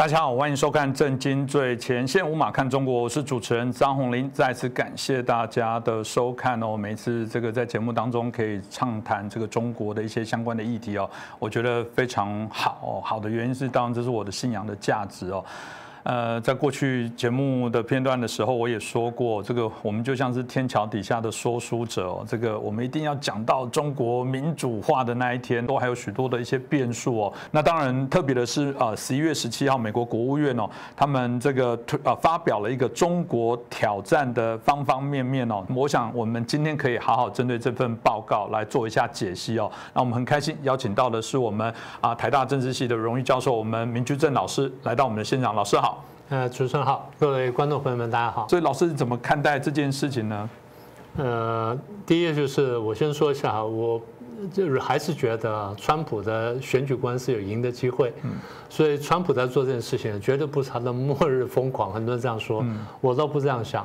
大家好，欢迎收看《震惊最前线》，无马看中国，我是主持人张宏林。再次感谢大家的收看哦。每次这个在节目当中可以畅谈这个中国的一些相关的议题哦，我觉得非常好。好的原因是，当然这是我的信仰的价值哦。呃，在过去节目的片段的时候，我也说过，这个我们就像是天桥底下的说书者哦，这个我们一定要讲到中国民主化的那一天，都还有许多的一些变数哦。那当然，特别的是，呃，十一月十七号，美国国务院哦，他们这个推呃发表了一个中国挑战的方方面面哦。我想我们今天可以好好针对这份报告来做一下解析哦。那我们很开心邀请到的是我们啊台大政治系的荣誉教授，我们明居正老师来到我们的现场，老师好。呃，主持人好，各位观众朋友们，大家好。所以老师怎么看待这件事情呢？呃，第一个就是我先说一下哈，我就是还是觉得川普的选举官司有赢的机会。嗯。所以川普在做这件事情，绝对不是他的末日疯狂。很多人这样说，我倒不这样想。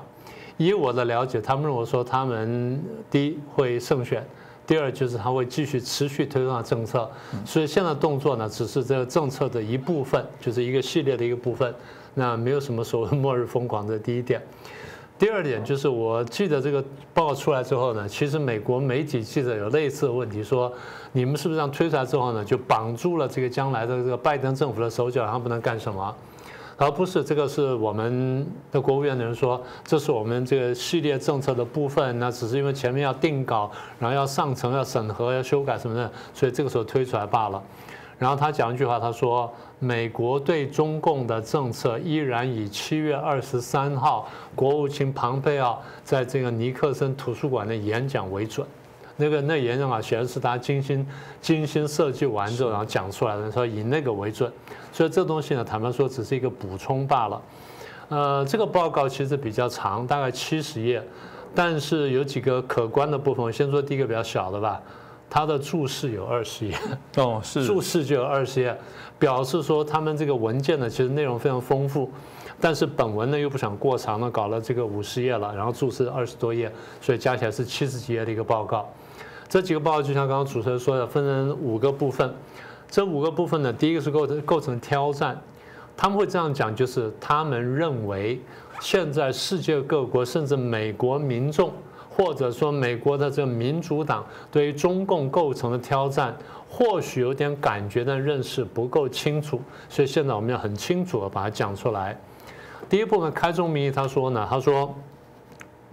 以我的了解，他们认为说他们第一会胜选，第二就是他会继续持续推动政策。所以现在动作呢，只是这个政策的一部分，就是一个系列的一个部分。那没有什么所谓末日疯狂的第一点，第二点就是我记得这个报告出来之后呢，其实美国媒体记者有类似的问题，说你们是不是这样推出来之后呢，就绑住了这个将来的这个拜登政府的手脚，然后不能干什么？而不是这个是我们的国务院的人说，这是我们这个系列政策的部分，那只是因为前面要定稿，然后要上层要审核要修改什么的，所以这个时候推出来罢了。然后他讲一句话，他说。美国对中共的政策依然以七月二十三号国务卿庞佩奥在这个尼克森图书馆的演讲为准。那个那演讲啊，显然是他精心 精心设计完之后，然后讲出来的，说以那个为准。所以这东西呢，坦白说只是一个补充罢了。呃，这个报告其实比较长，大概七十页，但是有几个可观的部分。我先说第一个比较小的吧。它的注释有二十页，哦，是注释就有二十页，表示说他们这个文件呢，其实内容非常丰富，但是本文呢又不想过长呢，搞了这个五十页了，然后注释二十多页，所以加起来是七十几页的一个报告。这几个报告就像刚刚主持人说的，分成五个部分。这五个部分呢，第一个是构成构成挑战，他们会这样讲，就是他们认为现在世界各国甚至美国民众。或者说，美国的这个民主党对于中共构成的挑战，或许有点感觉，但认识不够清楚，所以现在我们要很清楚的把它讲出来。第一部分开宗明义，他说呢，他说。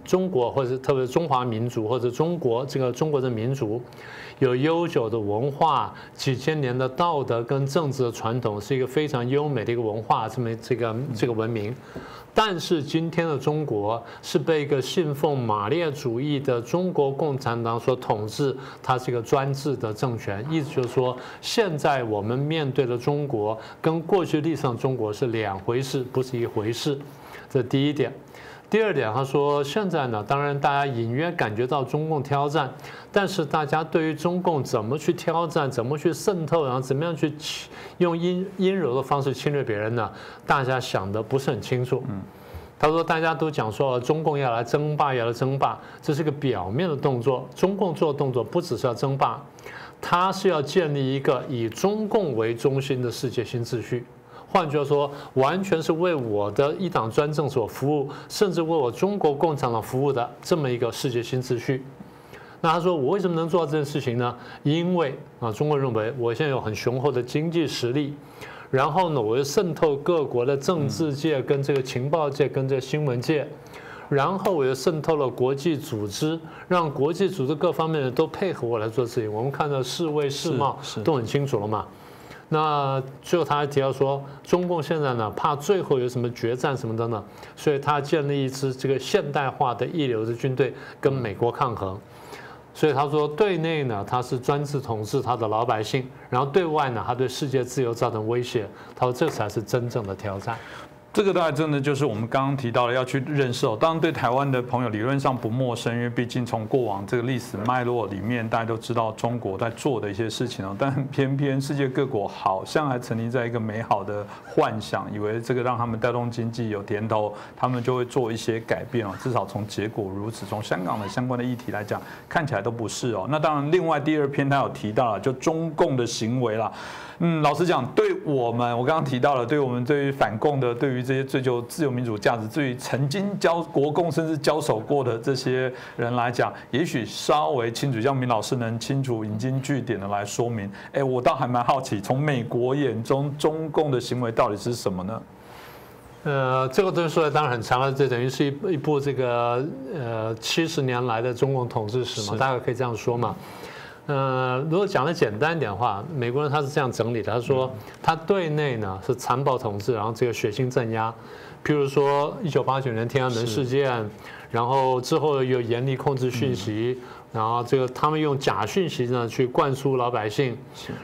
中国或者特别是中华民族或者中国这个中国的民族，有悠久的文化，几千年的道德跟政治的传统，是一个非常优美的一个文化，这么这个这个文明。但是今天的中国是被一个信奉马列主义的中国共产党所统治，它是一个专制的政权。意思就是说，现在我们面对的中国跟过去历史上中国是两回事，不是一回事。这第一点。第二点，他说现在呢，当然大家隐约感觉到中共挑战，但是大家对于中共怎么去挑战，怎么去渗透，然后怎么样去用阴阴柔的方式侵略别人呢？大家想的不是很清楚。嗯，他说大家都讲说中共要来争霸，要来争霸，这是个表面的动作。中共做动作不只是要争霸，他是要建立一个以中共为中心的世界新秩序。换句话说，完全是为我的一党专政所服务，甚至为我中国共产党服务的这么一个世界新秩序。那他说，我为什么能做到这件事情呢？因为啊，中国认为我现在有很雄厚的经济实力，然后呢，我又渗透各国的政治界、跟这个情报界、跟这个新闻界，然后我又渗透了国际组织，让国际组织各方面的都配合我来做事情。我们看到世卫、世贸都很清楚了嘛。那最后他还提到说，中共现在呢怕最后有什么决战什么的呢，所以他建立一支这个现代化的一流的军队跟美国抗衡。所以他说，对内呢他是专制统治他的老百姓，然后对外呢他对世界自由造成威胁。他说这才是真正的挑战。这个大概真的就是我们刚刚提到的要去认识哦。当然，对台湾的朋友理论上不陌生，因为毕竟从过往这个历史脉络里面，大家都知道中国在做的一些事情哦。但偏偏世界各国好像还沉溺在一个美好的幻想，以为这个让他们带动经济有甜头，他们就会做一些改变哦。至少从结果如此，从香港的相关的议题来讲，看起来都不是哦。那当然，另外第二篇他有提到了，就中共的行为啦。嗯，老实讲，对我们，我刚刚提到了，对我们对于反共的，对于这些追求自由民主价值，对于曾经交国共甚至交手过的这些人来讲，也许稍微清楚，像明老师能清楚引经据典的来说明。哎，我倒还蛮好奇，从美国眼中，中共的行为到底是什么呢？呃，这个东西说来当然很长了，这等于是一一部这个呃七十年来的中共统治史嘛，大概可以这样说嘛。呃，如果讲的简单一点的话，美国人他是这样整理的，他说他对内呢是残暴统治，然后这个血腥镇压，譬如说一九八九年天安门事件，然后之后又严厉控制讯息，然后这个他们用假讯息呢去灌输老百姓，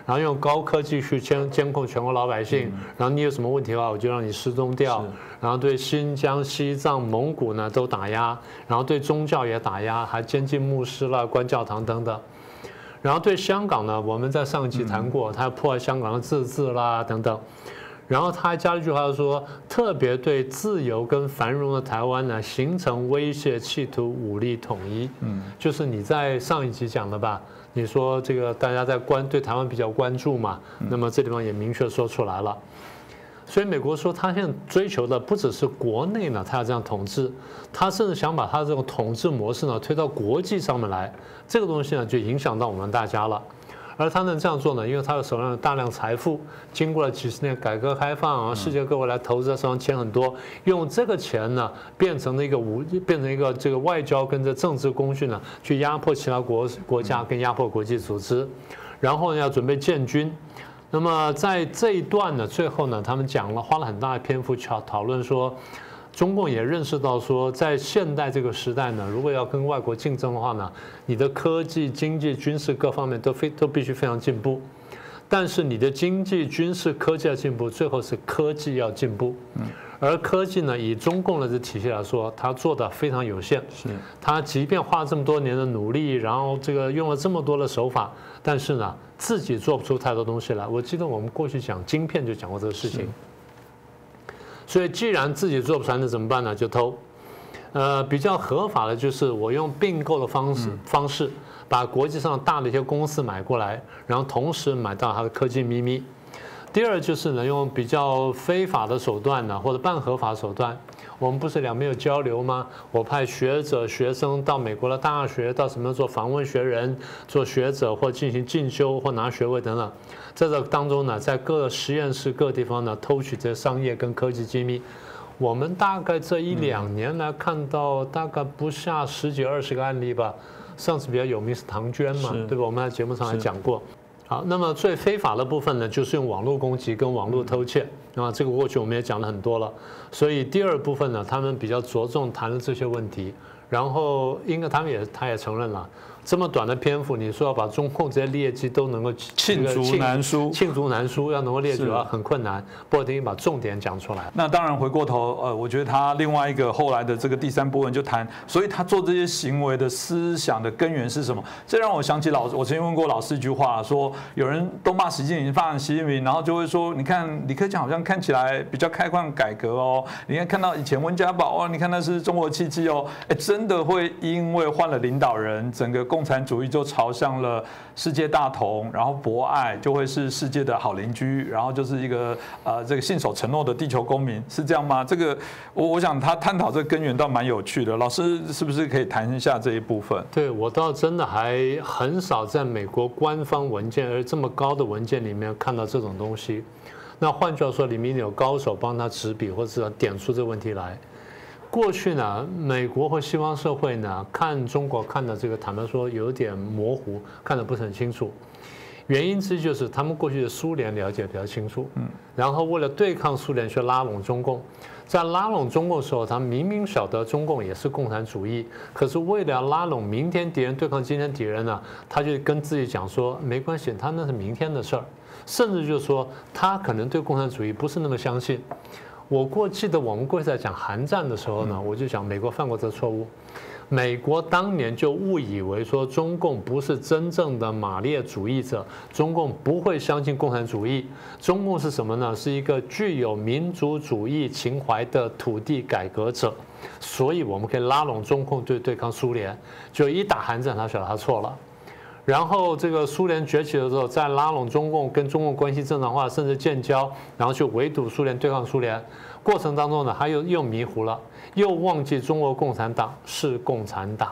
然后用高科技去监监控全国老百姓，然后你有什么问题的话，我就让你失踪掉，然后对新疆、西藏、蒙古呢都打压，然后对宗教也打压，还监禁牧师了、关教堂等等。然后对香港呢，我们在上一期谈过，他破坏香港的自治啦等等。然后他还加了一句话说，特别对自由跟繁荣的台湾呢，形成威胁，企图武力统一。嗯，就是你在上一集讲的吧？你说这个大家在关对台湾比较关注嘛？那么这地方也明确说出来了。所以美国说，他现在追求的不只是国内呢，他要这样统治，他甚至想把他这种统治模式呢推到国际上面来。这个东西呢，就影响到我们大家了。而他能这样做呢，因为他的手上有大量财富，经过了几十年改革开放啊，世界各国来投资，手上钱很多，用这个钱呢，变成了一个武，变成一个这个外交跟这政治工具呢，去压迫其他国国家跟压迫国际组织，然后呢，要准备建军。那么在这一段呢，最后呢，他们讲了，花了很大的篇幅去讨论说，中共也认识到说，在现代这个时代呢，如果要跟外国竞争的话呢，你的科技、经济、军事各方面都非都必须非常进步，但是你的经济、军事、科技要进步，最后是科技要进步。嗯。而科技呢，以中共的这体系来说，它做的非常有限。是。它即便花了这么多年的努力，然后这个用了这么多的手法，但是呢，自己做不出太多东西来。我记得我们过去讲晶片就讲过这个事情。所以，既然自己做不出来，那怎么办呢？就偷。呃，比较合法的就是我用并购的方式方式，把国际上大的一些公司买过来，然后同时买到它的科技秘密。第二就是呢，用比较非法的手段呢，或者半合法手段，我们不是两边有交流吗？我派学者、学生到美国的大学，到什么做访问学人、做学者或进行进修或拿学位等等，在这当中呢，在各实验室各地方呢，偷取这商业跟科技机密。我们大概这一两年来看到大概不下十几二十个案例吧。上次比较有名是唐娟嘛，对吧？我们在节目上还讲过。好，那么最非法的部分呢，就是用网络攻击跟网络偷窃，啊，这个过去我们也讲了很多了，所以第二部分呢，他们比较着重谈了这些问题，然后应该他们也他也承认了。这么短的篇幅，你说要把中控这些劣迹都能够罄竹难书，罄竹难书要能够列举啊，很困难。不等于把重点讲出来。那当然，回过头，呃，我觉得他另外一个后来的这个第三部分就谈，所以他做这些行为的思想的根源是什么？这让我想起老，我曾经问过老师一句话，说有人都骂习近平，骂习近平，然后就会说，你看李克强好像看起来比较开放改革哦，你看看到以前温家宝哦，你看那是中国契机哦，哎，真的会因为换了领导人，整个共共产主义就朝向了世界大同，然后博爱就会是世界的好邻居，然后就是一个呃这个信守承诺的地球公民，是这样吗？这个我我想他探讨这个根源倒蛮有趣的，老师是不是可以谈一下这一部分？对我倒真的还很少在美国官方文件而这么高的文件里面看到这种东西。那换句话说，里面有高手帮他执笔，或者点出这个问题来。过去呢，美国和西方社会呢，看中国看的这个，坦白说有点模糊，看得不是很清楚。原因之一就是他们过去的苏联了解比较清楚，嗯，然后为了对抗苏联去拉拢中共，在拉拢中共的时候，他明明晓得中共也是共产主义，可是为了拉拢明天敌人对抗今天敌人呢，他就跟自己讲说没关系，他那是明天的事儿，甚至就是说他可能对共产主义不是那么相信。我过记得我们过去在讲韩战的时候呢，我就讲美国犯过这个错误。美国当年就误以为说中共不是真正的马列主义者，中共不会相信共产主义。中共是什么呢？是一个具有民族主义情怀的土地改革者，所以我们可以拉拢中共对对抗苏联。就一打韩战，他晓得他错了。然后这个苏联崛起的时候，再拉拢中共，跟中共关系正常化，甚至建交，然后去围堵苏联，对抗苏联。过程当中呢，他又又迷糊了。又忘记中国共产党是共产党，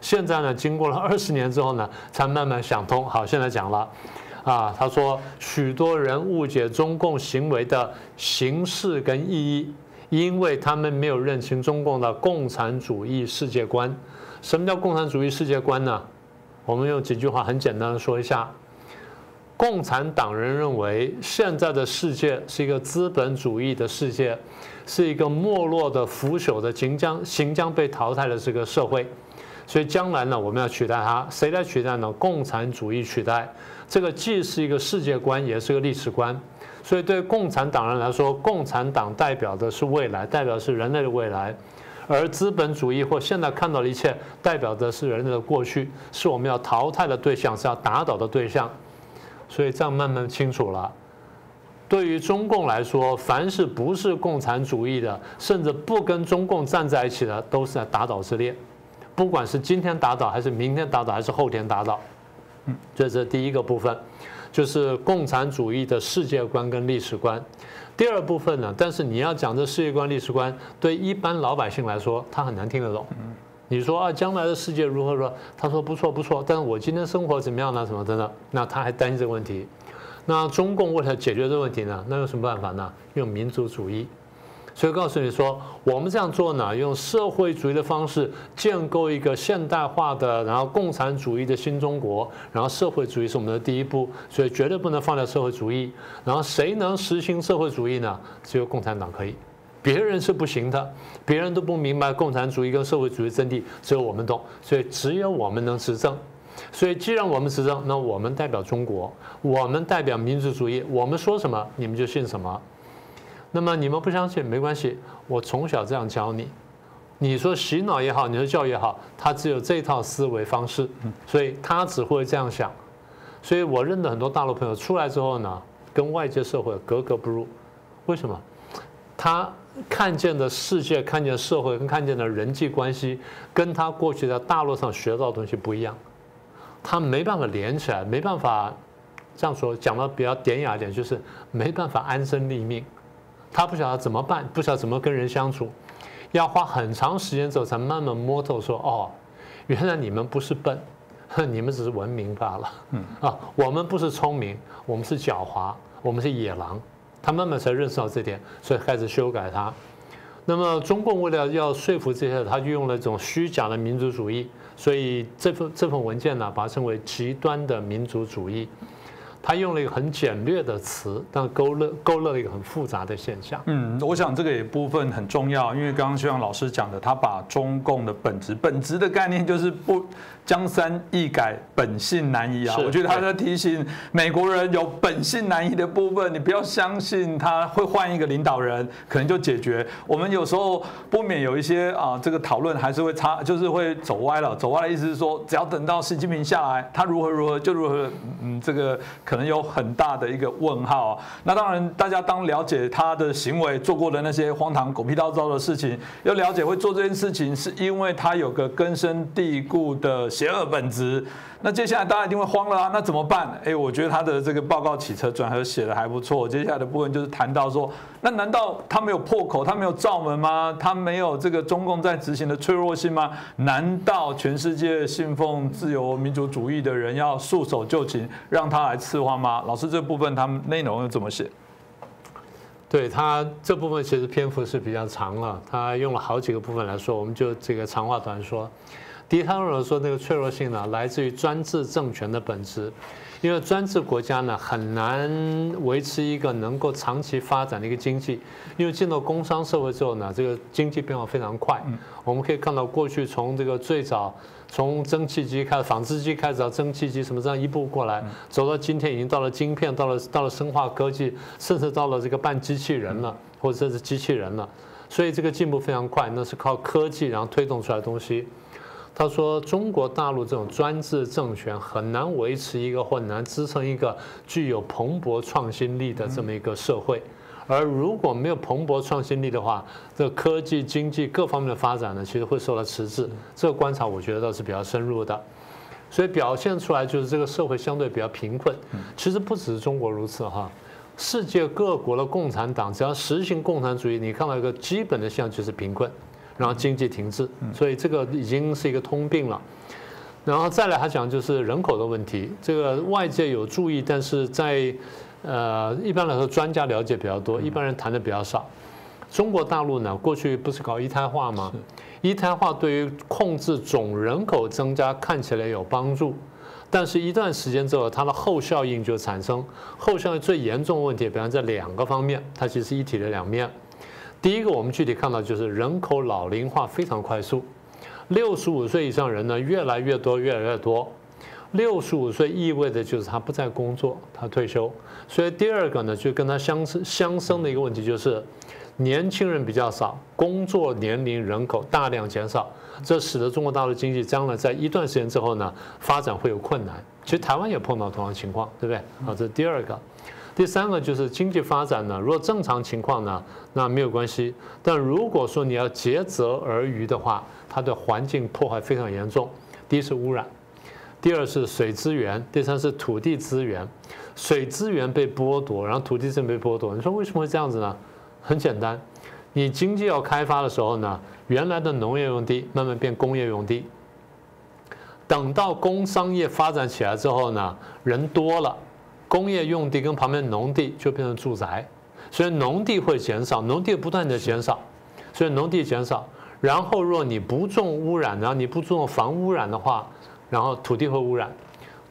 现在呢，经过了二十年之后呢，才慢慢想通。好，现在讲了，啊，他说许多人误解中共行为的形式跟意义，因为他们没有认清中共的共产主义世界观。什么叫共产主义世界观呢？我们用几句话很简单的说一下：共产党人认为现在的世界是一个资本主义的世界。是一个没落的、腐朽的、行将行将被淘汰的这个社会，所以将来呢，我们要取代它，谁来取代呢？共产主义取代。这个既是一个世界观，也是个历史观。所以对共产党人来说，共产党代表的是未来，代表是人类的未来；而资本主义或现在看到的一切，代表的是人类的过去，是我们要淘汰的对象，是要打倒的对象。所以这样慢慢清楚了。对于中共来说，凡是不是共产主义的，甚至不跟中共站在一起的，都是在打倒之列。不管是今天打倒，还是明天打倒，还是后天打倒，嗯，这是第一个部分，就是共产主义的世界观跟历史观。第二部分呢，但是你要讲这世界观、历史观，对一般老百姓来说，他很难听得懂。你说啊，将来的世界如何如何？他说不错不错，但是我今天生活怎么样呢？什么等等，那他还担心这个问题。那中共为了解决这个问题呢？那有什么办法呢？用民族主义。所以告诉你说，我们这样做呢，用社会主义的方式建构一个现代化的，然后共产主义的新中国。然后社会主义是我们的第一步，所以绝对不能放掉社会主义。然后谁能实行社会主义呢？只有共产党可以，别人是不行的。别人都不明白共产主义跟社会主义真谛，只有我们懂。所以只有我们能执政。所以，既然我们执政，那我们代表中国，我们代表民族主义，我们说什么，你们就信什么。那么你们不相信没关系，我从小这样教你。你说洗脑也好，你说教育也好，他只有这套思维方式，所以他只会这样想。所以我认得很多大陆朋友出来之后呢，跟外界社会格格不入。为什么？他看见的世界、看见社会跟看见的人际关系，跟他过去在大陆上学到的东西不一样。他没办法连起来，没办法这样说，讲的比较典雅一点，就是没办法安身立命。他不晓得怎么办，不晓得怎么跟人相处，要花很长时间之后才慢慢摸透，说哦，原来你们不是笨，你们只是文明罢了。嗯啊，我们不是聪明，我们是狡猾，我们是野狼。他慢慢才认识到这点，所以开始修改它。那么中共为了要说服这些，他就用了一种虚假的民族主义。所以这份这份文件呢，把它称为极端的民族主义。他用了一个很简略的词，但勾勒勾勒了一个很复杂的现象。嗯，我想这个也部分很重要，因为刚刚徐阳老师讲的，他把中共的本质本质的概念就是不江山易改，本性难移啊。我觉得他在提醒美国人有本性难移的部分，你不要相信他会换一个领导人，可能就解决。我们有时候不免有一些啊，这个讨论还是会差，就是会走歪了。走歪的意思是说，只要等到习近平下来，他如何如何就如何，嗯，这个。可能有很大的一个问号。那当然，大家当了解他的行为做过的那些荒唐狗屁叨叨的事情，要了解会做这件事情，是因为他有个根深蒂固的邪恶本质。那接下来大家一定会慌了啊！那怎么办？哎，我觉得他的这个报告起车转合写的还不错。接下来的部分就是谈到说，那难道他没有破口，他没有罩门吗？他没有这个中共在执行的脆弱性吗？难道全世界信奉自由民主主义的人要束手就擒，让他来刺花吗？老师，这部分他们内容又怎么写？对他这部分其实篇幅是比较长了，他用了好几个部分来说，我们就这个长话短说。第一，他认为说那个脆弱性呢，来自于专制政权的本质，因为专制国家呢很难维持一个能够长期发展的一个经济，因为进到工商社会之后呢，这个经济变化非常快。我们可以看到过去从这个最早从蒸汽机开始，纺织机开始到蒸汽机，什么这样一步过来，走到今天已经到了晶片，到了到了生化科技，甚至到了这个半机器人了。或者是机器人了，所以这个进步非常快，那是靠科技然后推动出来的东西。他说，中国大陆这种专制政权很难维持一个或很难支撑一个具有蓬勃创新力的这么一个社会，而如果没有蓬勃创新力的话，这科技、经济各方面的发展呢，其实会受到迟滞。这个观察我觉得倒是比较深入的，所以表现出来就是这个社会相对比较贫困。其实不只是中国如此哈，世界各国的共产党只要实行共产主义，你看到一个基本的现象就是贫困。然后经济停滞，所以这个已经是一个通病了。然后再来，他讲就是人口的问题，这个外界有注意，但是在呃一般来说，专家了解比较多，一般人谈的比较少。中国大陆呢，过去不是搞一胎化吗？一胎化对于控制总人口增加看起来有帮助，但是一段时间之后，它的后效应就产生。后效应最严重的问题，表现在两个方面，它其实一体的两面。第一个，我们具体看到就是人口老龄化非常快速，六十五岁以上人呢越来越多，越来越多。六十五岁意味着就是他不再工作，他退休。所以第二个呢，就跟他相相生的一个问题就是，年轻人比较少，工作年龄人口大量减少，这使得中国大陆经济将来在一段时间之后呢发展会有困难。其实台湾也碰到同样情况，对不对？好，这是第二个。第三个就是经济发展呢，如果正常情况呢，那没有关系。但如果说你要竭泽而渔的话，它的环境破坏非常严重。第一是污染，第二是水资源，第三是土地资源。水资源被剥夺，然后土地资源被剥夺。你说为什么会这样子呢？很简单，你经济要开发的时候呢，原来的农业用地慢慢变工业用地，等到工商业发展起来之后呢，人多了。工业用地跟旁边农地就变成住宅，所以农地会减少，农地不断的减少，所以农地减少。然后若你不种污染，然后你不重防污染的话，然后土地会污染，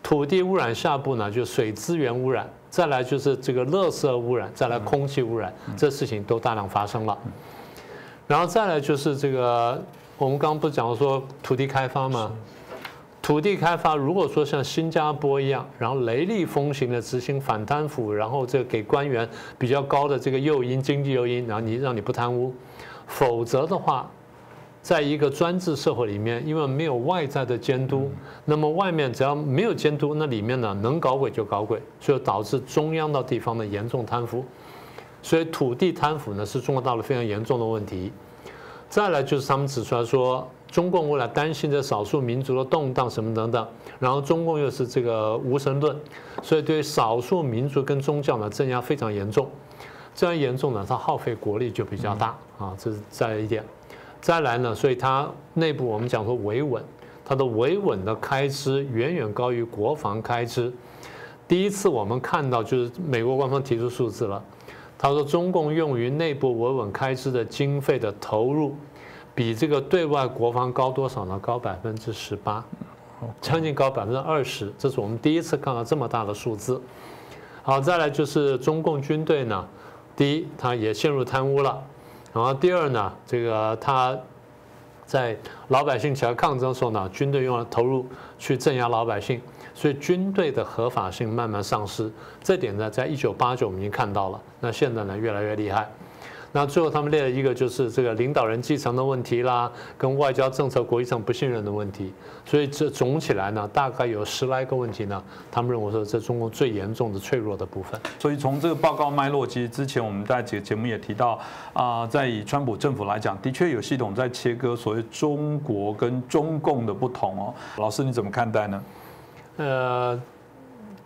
土地污染下步呢就水资源污染，再来就是这个垃圾污染，再来空气污染，这事情都大量发生了。然后再来就是这个，我们刚刚不讲说土地开发吗？土地开发，如果说像新加坡一样，然后雷厉风行的执行反贪腐，然后这给官员比较高的这个诱因，经济诱因，然后你让你不贪污，否则的话，在一个专制社会里面，因为没有外在的监督，那么外面只要没有监督，那里面呢能搞鬼就搞鬼，所以导致中央到地方的严重贪腐，所以土地贪腐呢是中国大陆非常严重的问题。再来就是他们指出来说。中共为了担心这少数民族的动荡什么等等，然后中共又是这个无神论，所以对少数民族跟宗教呢镇压非常严重，这样严重呢，它耗费国力就比较大啊，这是再一点。再来呢，所以它内部我们讲说维稳，它的维稳的开支远远高于国防开支。第一次我们看到就是美国官方提出数字了，他说中共用于内部维稳开支的经费的投入。比这个对外国防高多少呢？高百分之十八，将近高百分之二十，这是我们第一次看到这么大的数字。好，再来就是中共军队呢，第一，它也陷入贪污了，然后第二呢，这个它在老百姓起来抗争的时候呢，军队用来投入去镇压老百姓，所以军队的合法性慢慢丧失。这点呢，在一九八九我们已经看到了，那现在呢，越来越厉害。那最后他们列了一个，就是这个领导人继承的问题啦，跟外交政策、国际上不信任的问题。所以这总起来呢，大概有十来个问题呢。他们认为说，这中国最严重的、脆弱的部分。所以从这个报告脉络，其实之前我们在几个节目也提到啊，在以川普政府来讲，的确有系统在切割所谓中国跟中共的不同哦。老师你怎么看待呢？呃。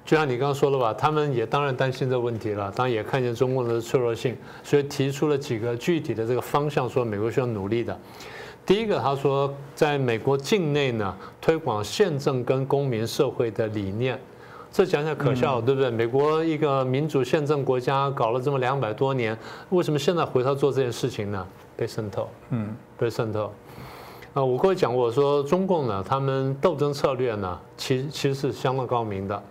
就像你刚刚说的吧，他们也当然担心这个问题了，当然也看见中共的脆弱性，所以提出了几个具体的这个方向，说美国需要努力的。第一个，他说在美国境内呢，推广宪政跟公民社会的理念，这讲讲可笑，对不对？美国一个民主宪政国家搞了这么两百多年，为什么现在回头做这件事情呢？被渗透，嗯，被渗透。啊，我过去讲过，说中共呢，他们斗争策略呢，其其实是相当高明的。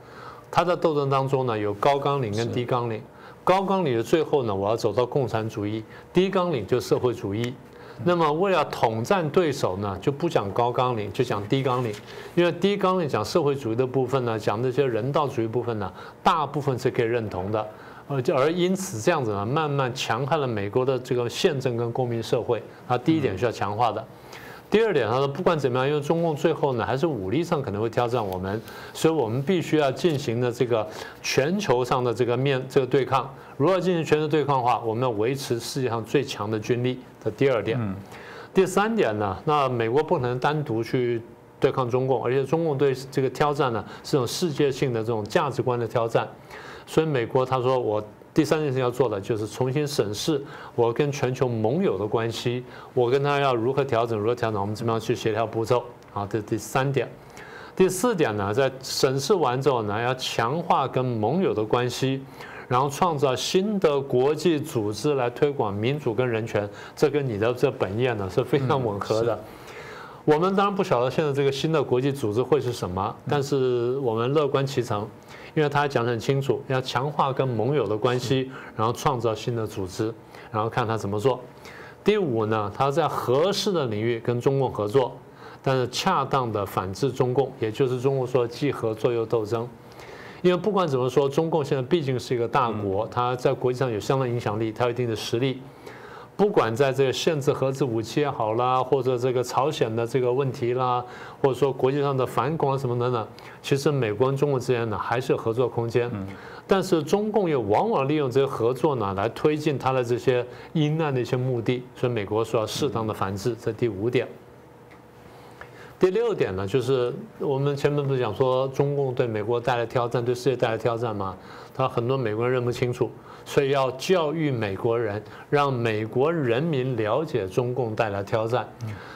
他在斗争当中呢，有高纲领跟低纲领。高纲领的最后呢，我要走到共产主义；低纲领就社会主义。那么为了统战对手呢，就不讲高纲领，就讲低纲领。因为低纲领讲社会主义的部分呢，讲那些人道主义部分呢，大部分是可以认同的。而而因此这样子呢，慢慢强悍了美国的这个宪政跟公民社会。啊，第一点需要强化的。第二点，他说不管怎么样，因为中共最后呢还是武力上可能会挑战我们，所以我们必须要进行的这个全球上的这个面这个对抗。如果进行全球对抗的话，我们要维持世界上最强的军力。的第二点，第三点呢，那美国不能单独去对抗中共，而且中共对这个挑战呢是种世界性的这种价值观的挑战，所以美国他说我。第三件事要做的就是重新审视我跟全球盟友的关系，我跟他要如何调整，如何调整，我们怎么样去协调步骤？好，这第三点。第四点呢，在审视完之后呢，要强化跟盟友的关系，然后创造新的国际组织来推广民主跟人权，这跟你的这本业呢是非常吻合的。我们当然不晓得现在这个新的国际组织会是什么，但是我们乐观其成。因为他讲得很清楚，要强化跟盟友的关系，然后创造新的组织，然后看他怎么做。第五呢，他在合适的领域跟中共合作，但是恰当的反制中共，也就是中共说既合作又斗争。因为不管怎么说，中共现在毕竟是一个大国，它在国际上有相当影响力，它有一定的实力。不管在这个限制核子武器也好啦，或者这个朝鲜的这个问题啦，或者说国际上的反恐啊什么等等，其实美国跟中国之间呢还是有合作空间。但是中共又往往利用这些合作呢来推进它的这些阴暗的一些目的，所以美国说要适当的反制。这第五点。第六点呢，就是我们前面不是讲说中共对美国带来挑战，对世界带来挑战吗？他很多美国人认不清楚。所以要教育美国人，让美国人民了解中共带来挑战。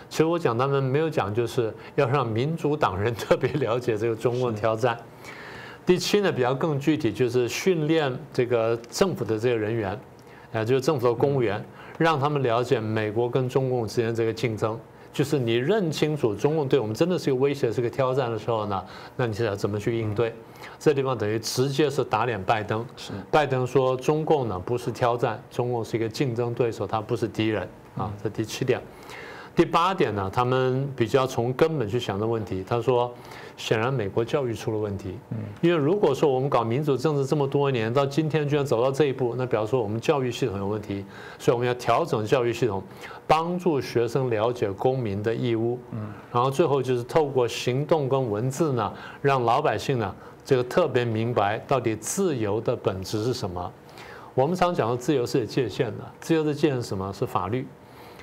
其实我讲他们没有讲，就是要让民主党人特别了解这个中共挑战。第七呢，比较更具体，就是训练这个政府的这个人员，啊，就是政府的公务员，让他们了解美国跟中共之间这个竞争。就是你认清楚中共对我们真的是一个威胁，是个挑战的时候呢，那你现在怎么去应对？这地方等于直接是打脸拜登。是，拜登说中共呢不是挑战，中共是一个竞争对手，他不是敌人啊。这第七点，第八点呢，他们比较从根本去想的问题。他说。显然，美国教育出了问题。嗯，因为如果说我们搞民主政治这么多年，到今天居然走到这一步，那表示说我们教育系统有问题。所以我们要调整教育系统，帮助学生了解公民的义务。嗯，然后最后就是透过行动跟文字呢，让老百姓呢这个特别明白到底自由的本质是什么。我们常讲的自由是有界限的，自由的界限是什么？是法律。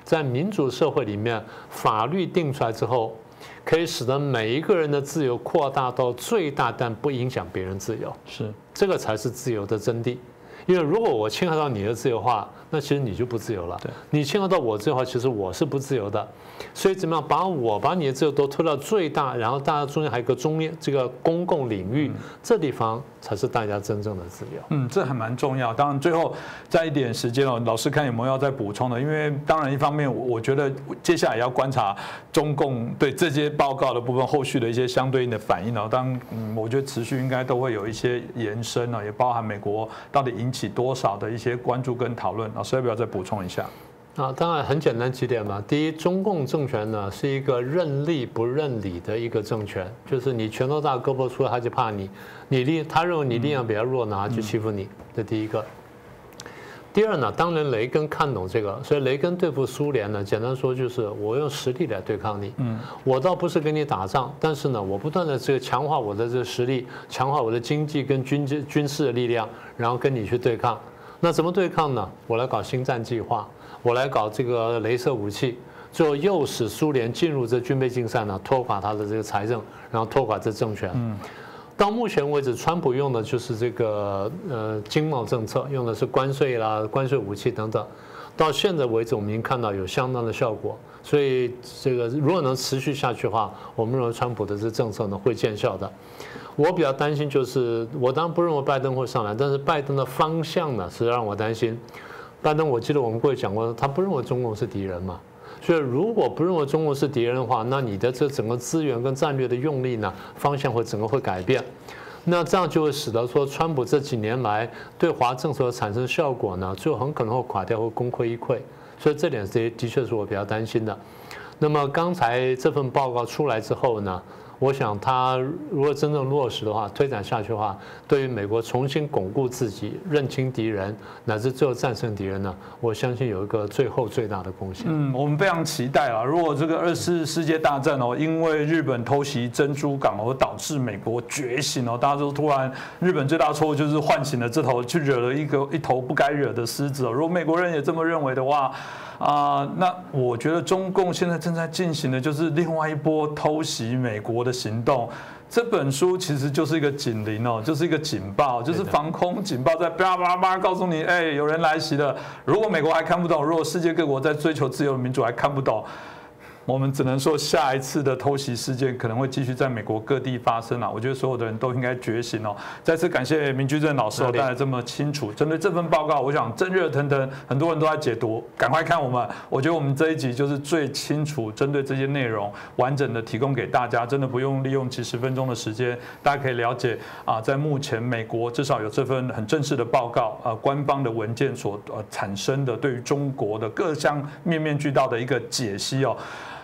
在民主社会里面，法律定出来之后。可以使得每一个人的自由扩大到最大，但不影响别人自由。是，这个才是自由的真谛。因为如果我侵害到你的自由化，那其实你就不自由了。对，你侵害到我自由化，其实我是不自由的。所以怎么样把我把你的自由都推到最大，然后大家中间还有个中间这个公共领域，这地方才是大家真正的自由。嗯，这还蛮重要。当然最后再一点时间哦，老师看有没有要再补充的？因为当然一方面我觉得接下来要观察中共对这些报告的部分后续的一些相对应的反应哦。当嗯，我觉得持续应该都会有一些延伸呢，也包含美国到底引起多少的一些关注跟讨论。老师要不要再补充一下？啊，当然很简单几点嘛。第一，中共政权呢是一个认利不认理的一个政权，就是你拳头大胳膊粗，他就怕你；你力他认为你力量比较弱呢，就欺负你。这第一个。第二呢，当然雷根看懂这个，所以雷根对付苏联呢，简单说就是我用实力来对抗你。嗯，我倒不是跟你打仗，但是呢，我不断的这个强化我的这个实力，强化我的经济跟军军军事的力量，然后跟你去对抗。那怎么对抗呢？我来搞星战计划。我来搞这个镭射武器，最后又使苏联进入这军备竞赛呢，拖垮他的这个财政，然后拖垮这政权。嗯，到目前为止，川普用的就是这个呃经贸政策，用的是关税啦、关税武器等等。到现在为止，我们已经看到有相当的效果。所以这个如果能持续下去的话，我们认为川普的这政策呢会见效的。我比较担心就是，我当然不认为拜登会上来，但是拜登的方向呢是让我担心。拜登，我记得我们过去讲过，他不认为中共是敌人嘛，所以如果不认为中共是敌人的话，那你的这整个资源跟战略的用力呢，方向会整个会改变，那这样就会使得说，川普这几年来对华政策产生效果呢，最后很可能会垮掉，会功亏一篑，所以这点是的确是我比较担心的。那么刚才这份报告出来之后呢？我想他如果真正落实的话，推展下去的话，对于美国重新巩固自己、认清敌人，乃至最后战胜敌人呢，我相信有一个最后最大的贡献。嗯，我们非常期待啊！如果这个二次世界大战哦，因为日本偷袭珍珠港而导致美国觉醒哦，大家都突然日本最大错误就是唤醒了这头去惹了一个一头不该惹的狮子哦。如果美国人也这么认为的话，啊，那我觉得中共现在正在进行的就是另外一波偷袭美国的行动。这本书其实就是一个警铃哦，就是一个警报，就是防空警报，在叭叭叭告诉你，哎，有人来袭了。如果美国还看不懂，如果世界各国在追求自由民主还看不懂。我们只能说，下一次的偷袭事件可能会继续在美国各地发生啊！我觉得所有的人都应该觉醒哦。再次感谢明居正老师带来这么清楚，针对这份报告，我想正热腾腾，很多人都在解读，赶快看我们。我觉得我们这一集就是最清楚，针对这些内容完整的提供给大家，真的不用利用几十分钟的时间，大家可以了解啊，在目前美国至少有这份很正式的报告啊，官方的文件所呃产生的对于中国的各项面面俱到的一个解析哦。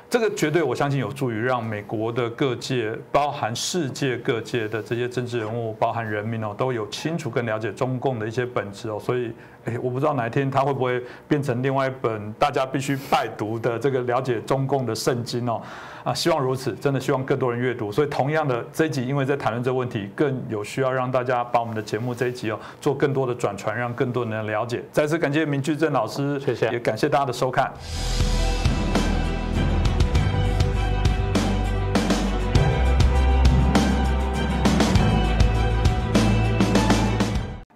这个绝对，我相信有助于让美国的各界，包含世界各界的这些政治人物，包含人民哦，都有清楚更了解中共的一些本质哦。所以，哎，我不知道哪一天他会不会变成另外一本大家必须拜读的这个了解中共的圣经哦。啊，希望如此，真的希望更多人阅读。所以，同样的这一集，因为在谈论这个问题，更有需要让大家把我们的节目这一集哦做更多的转传，让更多人了解。再次感谢明居正老师，谢谢，也感谢大家的收看。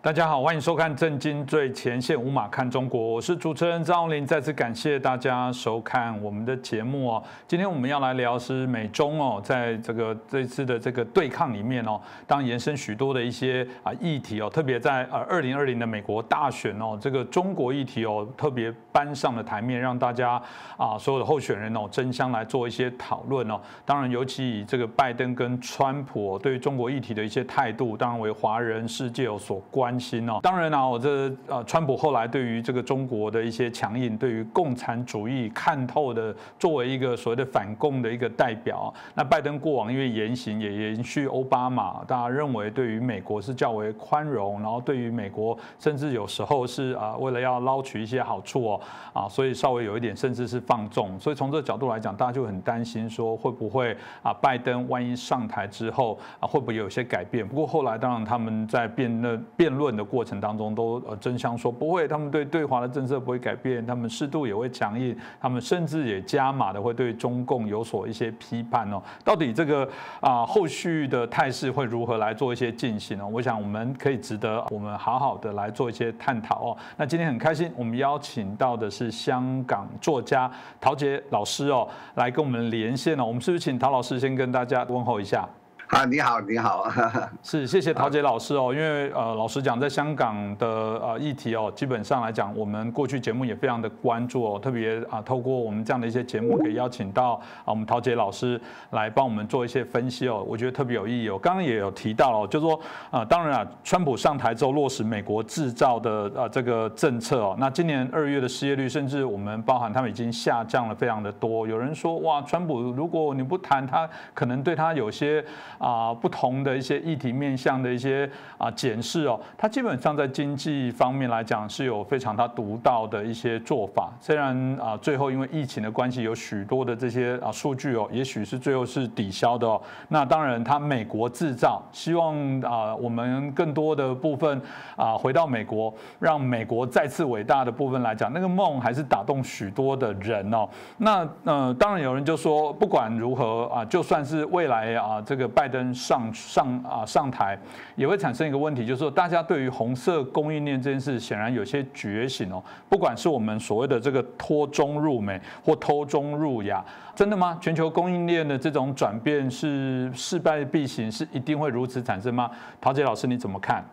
大家好，欢迎收看《震惊最前线》，无马看中国，我是主持人张宏林。再次感谢大家收看我们的节目哦。今天我们要来聊是美中哦，在这个这次的这个对抗里面哦，当延伸许多的一些啊议题哦，特别在呃二零二零的美国大选哦，这个中国议题哦特别搬上了台面，让大家啊所有的候选人哦争相来做一些讨论哦。当然，尤其以这个拜登跟川普对于中国议题的一些态度，当然为华人世界有所关。担心哦，当然啊，我这呃，川普后来对于这个中国的一些强硬，对于共产主义看透的，作为一个所谓的反共的一个代表，那拜登过往因为言行也延续奥巴马，大家认为对于美国是较为宽容，然后对于美国甚至有时候是啊，为了要捞取一些好处哦，啊，所以稍微有一点甚至是放纵，所以从这个角度来讲，大家就很担心说会不会啊，拜登万一上台之后啊，会不会有些改变？不过后来当然他们在辩论辩论。论的过程当中都呃争相说不会，他们对对华的政策不会改变，他们适度也会强硬，他们甚至也加码的会对中共有所一些批判哦。到底这个啊后续的态势会如何来做一些进行呢？我想我们可以值得我们好好的来做一些探讨哦。那今天很开心，我们邀请到的是香港作家陶杰老师哦，来跟我们连线了。我们是不是请陶老师先跟大家问候一下？啊，你好，你好，是谢谢陶杰老师哦，因为呃，老实讲，在香港的呃议题哦，基本上来讲，我们过去节目也非常的关注哦，特别啊，透过我们这样的一些节目，可以邀请到啊，我们陶杰老师来帮我们做一些分析哦，我觉得特别有意义哦。刚刚也有提到哦，就说啊，当然啊，川普上台之后落实美国制造的呃这个政策哦，那今年二月的失业率，甚至我们包含他们已经下降了非常的多。有人说哇，川普如果你不谈他，可能对他有些。啊，不同的一些议题面向的一些啊检视哦，它基本上在经济方面来讲是有非常它独到的一些做法。虽然啊，最后因为疫情的关系，有许多的这些啊数据哦，也许是最后是抵消的哦。那当然，它美国制造，希望啊我们更多的部分啊回到美国，让美国再次伟大的部分来讲，那个梦还是打动许多的人哦。那呃，当然有人就说，不管如何啊，就算是未来啊这个拜。登上上啊上台，也会产生一个问题，就是说大家对于红色供应链这件事，显然有些觉醒哦。不管是我们所谓的这个脱中入美或脱中入亚，真的吗？全球供应链的这种转变是事败必行，是一定会如此产生吗？陶杰老师你怎么看？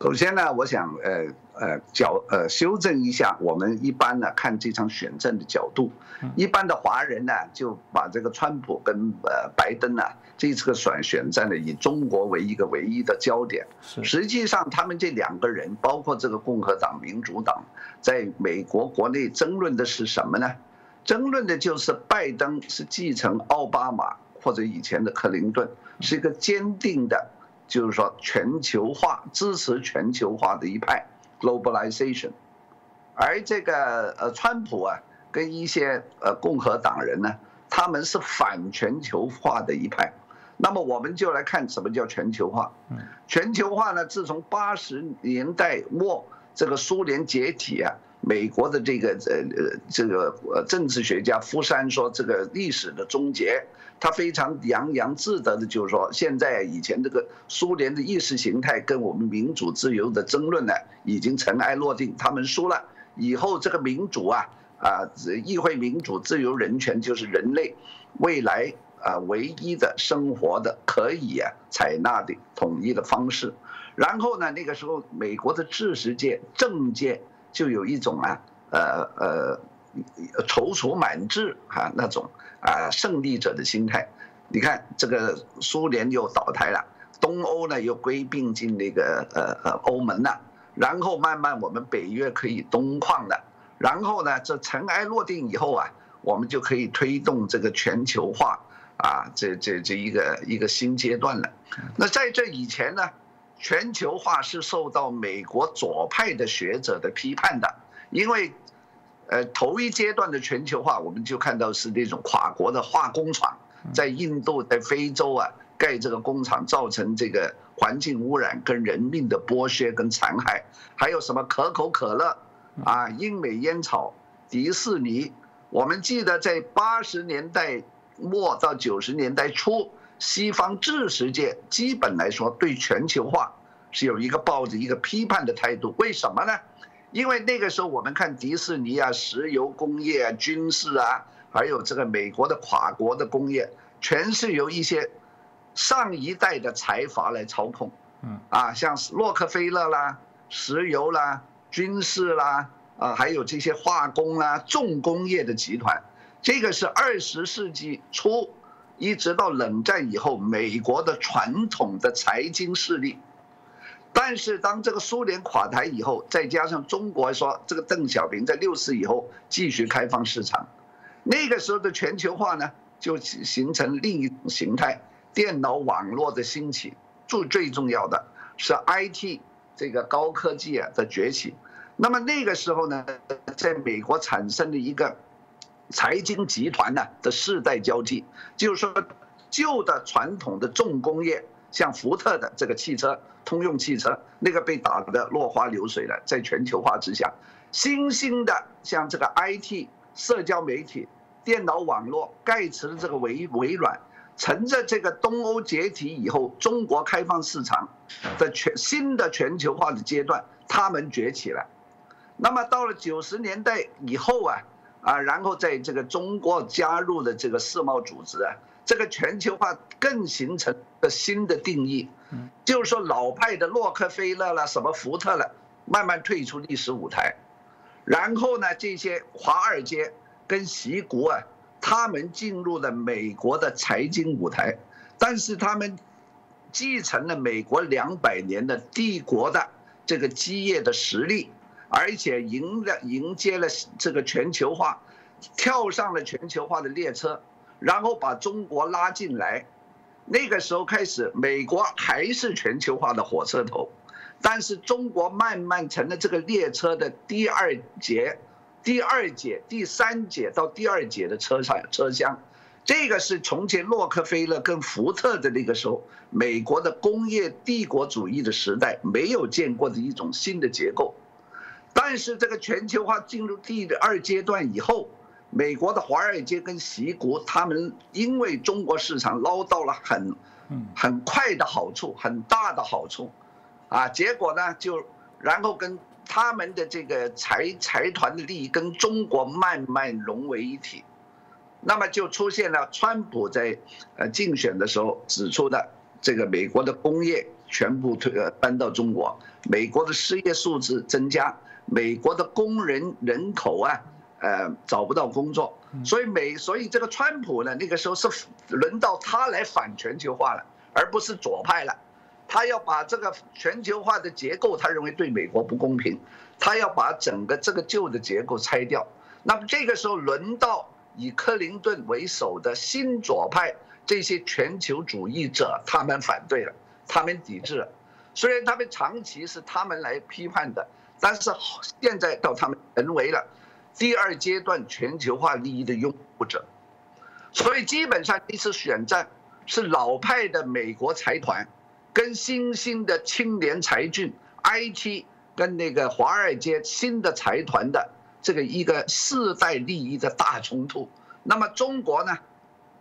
首先呢，我想呃呃角呃修正一下，我们一般呢看这场选战的角度，一般的华人呢就把这个川普跟呃拜登呢这次选选战呢以中国为一个唯一的焦点，实际上他们这两个人，包括这个共和党、民主党，在美国国内争论的是什么呢？争论的就是拜登是继承奥巴马。或者以前的克林顿，是一个坚定的，就是说全球化支持全球化的一派 （globalization），而这个呃川普啊，跟一些呃共和党人呢，他们是反全球化的一派。那么我们就来看什么叫全球化。全球化呢，自从八十年代末这个苏联解体啊。美国的这个呃呃这个呃政治学家福山说，这个历史的终结，他非常洋洋自得的，就是说，现在以前这个苏联的意识形态跟我们民主自由的争论呢，已经尘埃落定，他们输了。以后这个民主啊啊，议会民主、自由、人权，就是人类未来啊唯一的生活的可以啊采纳的统一的方式。然后呢，那个时候美国的知识界、政界。就有一种啊，呃呃，踌躇满志啊那种啊胜利者的心态。你看这个苏联又倒台了，东欧呢又归并进那个呃呃欧盟了，然后慢慢我们北约可以东扩了，然后呢这尘埃落定以后啊，我们就可以推动这个全球化啊这这这一个一个新阶段了。那在这以前呢？全球化是受到美国左派的学者的批判的，因为，呃，头一阶段的全球化，我们就看到是那种跨国的化工厂，在印度、在非洲啊盖这个工厂，造成这个环境污染跟人命的剥削跟残害，还有什么可口可乐啊、英美烟草、迪士尼，我们记得在八十年代末到九十年代初。西方知识界基本来说对全球化是有一个抱着一个批判的态度，为什么呢？因为那个时候我们看迪士尼啊、石油工业啊、军事啊，还有这个美国的跨国的工业，全是由一些上一代的财阀来操控。嗯，啊，像洛克菲勒啦、石油啦、军事啦，啊，还有这些化工啦、重工业的集团，这个是二十世纪初。一直到冷战以后，美国的传统的财经势力，但是当这个苏联垮台以后，再加上中国说这个邓小平在六四以后继续开放市场，那个时候的全球化呢，就形成另一种形态，电脑网络的兴起，最最重要的是 IT 这个高科技啊的崛起，那么那个时候呢，在美国产生的一个。财经集团呢的世代交替，就是说，旧的传统的重工业，像福特的这个汽车，通用汽车那个被打得落花流水了，在全球化之下，新兴的像这个 IT、社交媒体、电脑网络，盖茨的这个微微软，乘着这个东欧解体以后，中国开放市场的全新的全球化的阶段，他们崛起了。那么到了九十年代以后啊。啊，然后在这个中国加入的这个世贸组织啊，这个全球化更形成了新的定义，就是说老派的洛克菲勒了，什么福特了，慢慢退出历史舞台，然后呢，这些华尔街跟习国啊，他们进入了美国的财经舞台，但是他们继承了美国两百年的帝国的这个基业的实力。而且迎了迎接了这个全球化，跳上了全球化的列车，然后把中国拉进来。那个时候开始，美国还是全球化的火车头，但是中国慢慢成了这个列车的第二节、第二节、第三节到第二节的车上车厢。这个是从前洛克菲勒跟福特的那个时候，美国的工业帝国主义的时代没有见过的一种新的结构。但是这个全球化进入第二阶段以后，美国的华尔街跟习股，他们因为中国市场捞到了很，很快的好处，很大的好处，啊，结果呢就，然后跟他们的这个财财团的利益跟中国慢慢融为一体，那么就出现了川普在呃竞选的时候指出的这个美国的工业全部推呃搬到中国，美国的失业数字增加。美国的工人人口啊，呃，找不到工作，所以美，所以这个川普呢，那个时候是轮到他来反全球化了，而不是左派了。他要把这个全球化的结构，他认为对美国不公平，他要把整个这个旧的结构拆掉。那么这个时候轮到以克林顿为首的新左派，这些全球主义者他们反对了，他们抵制了。虽然他们长期是他们来批判的，但是现在到他们成为了第二阶段全球化利益的拥护者。所以基本上这次选战是老派的美国财团跟新兴的青年才俊 IT 跟那个华尔街新的财团的这个一个世代利益的大冲突。那么中国呢？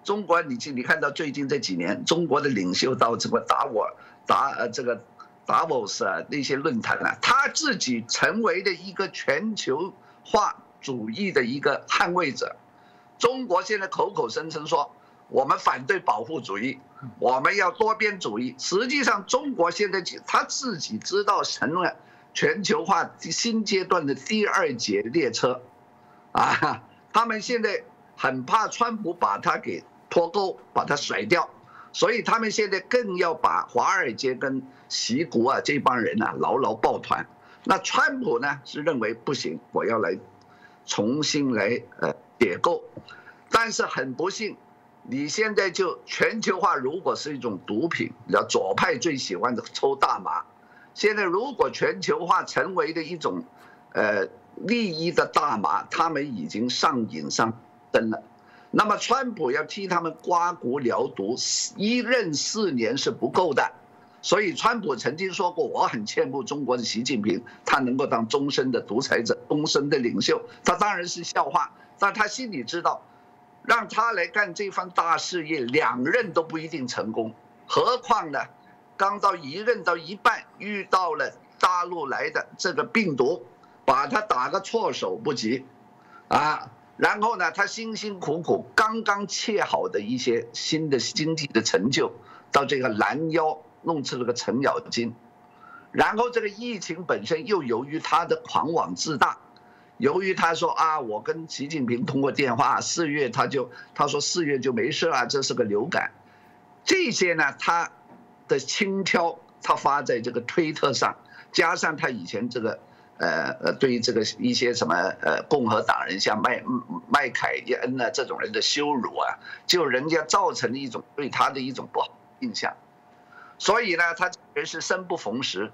中国你你看到最近这几年，中国的领袖到这个达沃达呃这个达沃斯啊那些论坛啊，他自己成为了一个全球化主义的一个捍卫者。中国现在口口声声说我们反对保护主义，我们要多边主义。实际上，中国现在他自己知道成了全球化新阶段的第二节列车，啊，他们现在很怕川普把他给脱钩，把他甩掉，所以他们现在更要把华尔街跟习国啊这帮人呐牢牢抱团。那川普呢是认为不行，我要来重新来呃。解构，但是很不幸，你现在就全球化如果是一种毒品，你知道左派最喜欢的抽大麻。现在如果全球化成为的一种，呃，利益的大麻，他们已经上瘾上身了。那么川普要替他们刮骨疗毒，一任四年是不够的。所以川普曾经说过，我很羡慕中国的习近平，他能够当终身的独裁者，终身的领袖。他当然是笑话。但他心里知道，让他来干这番大事业，两任都不一定成功，何况呢？刚到一任到一半，遇到了大陆来的这个病毒，把他打个措手不及，啊，然后呢，他辛辛苦苦刚刚切好的一些新的经济的成就，到这个拦腰弄出了个程咬金，然后这个疫情本身又由于他的狂妄自大。由于他说啊，我跟习近平通过电话，四月他就他说四月就没事了，这是个流感，这些呢，他的轻佻，他发在这个推特上，加上他以前这个呃呃对于这个一些什么呃共和党人像麦麦凯恩呢这种人的羞辱啊，就人家造成了一种对他的一种不好印象，所以呢，他人是生不逢时，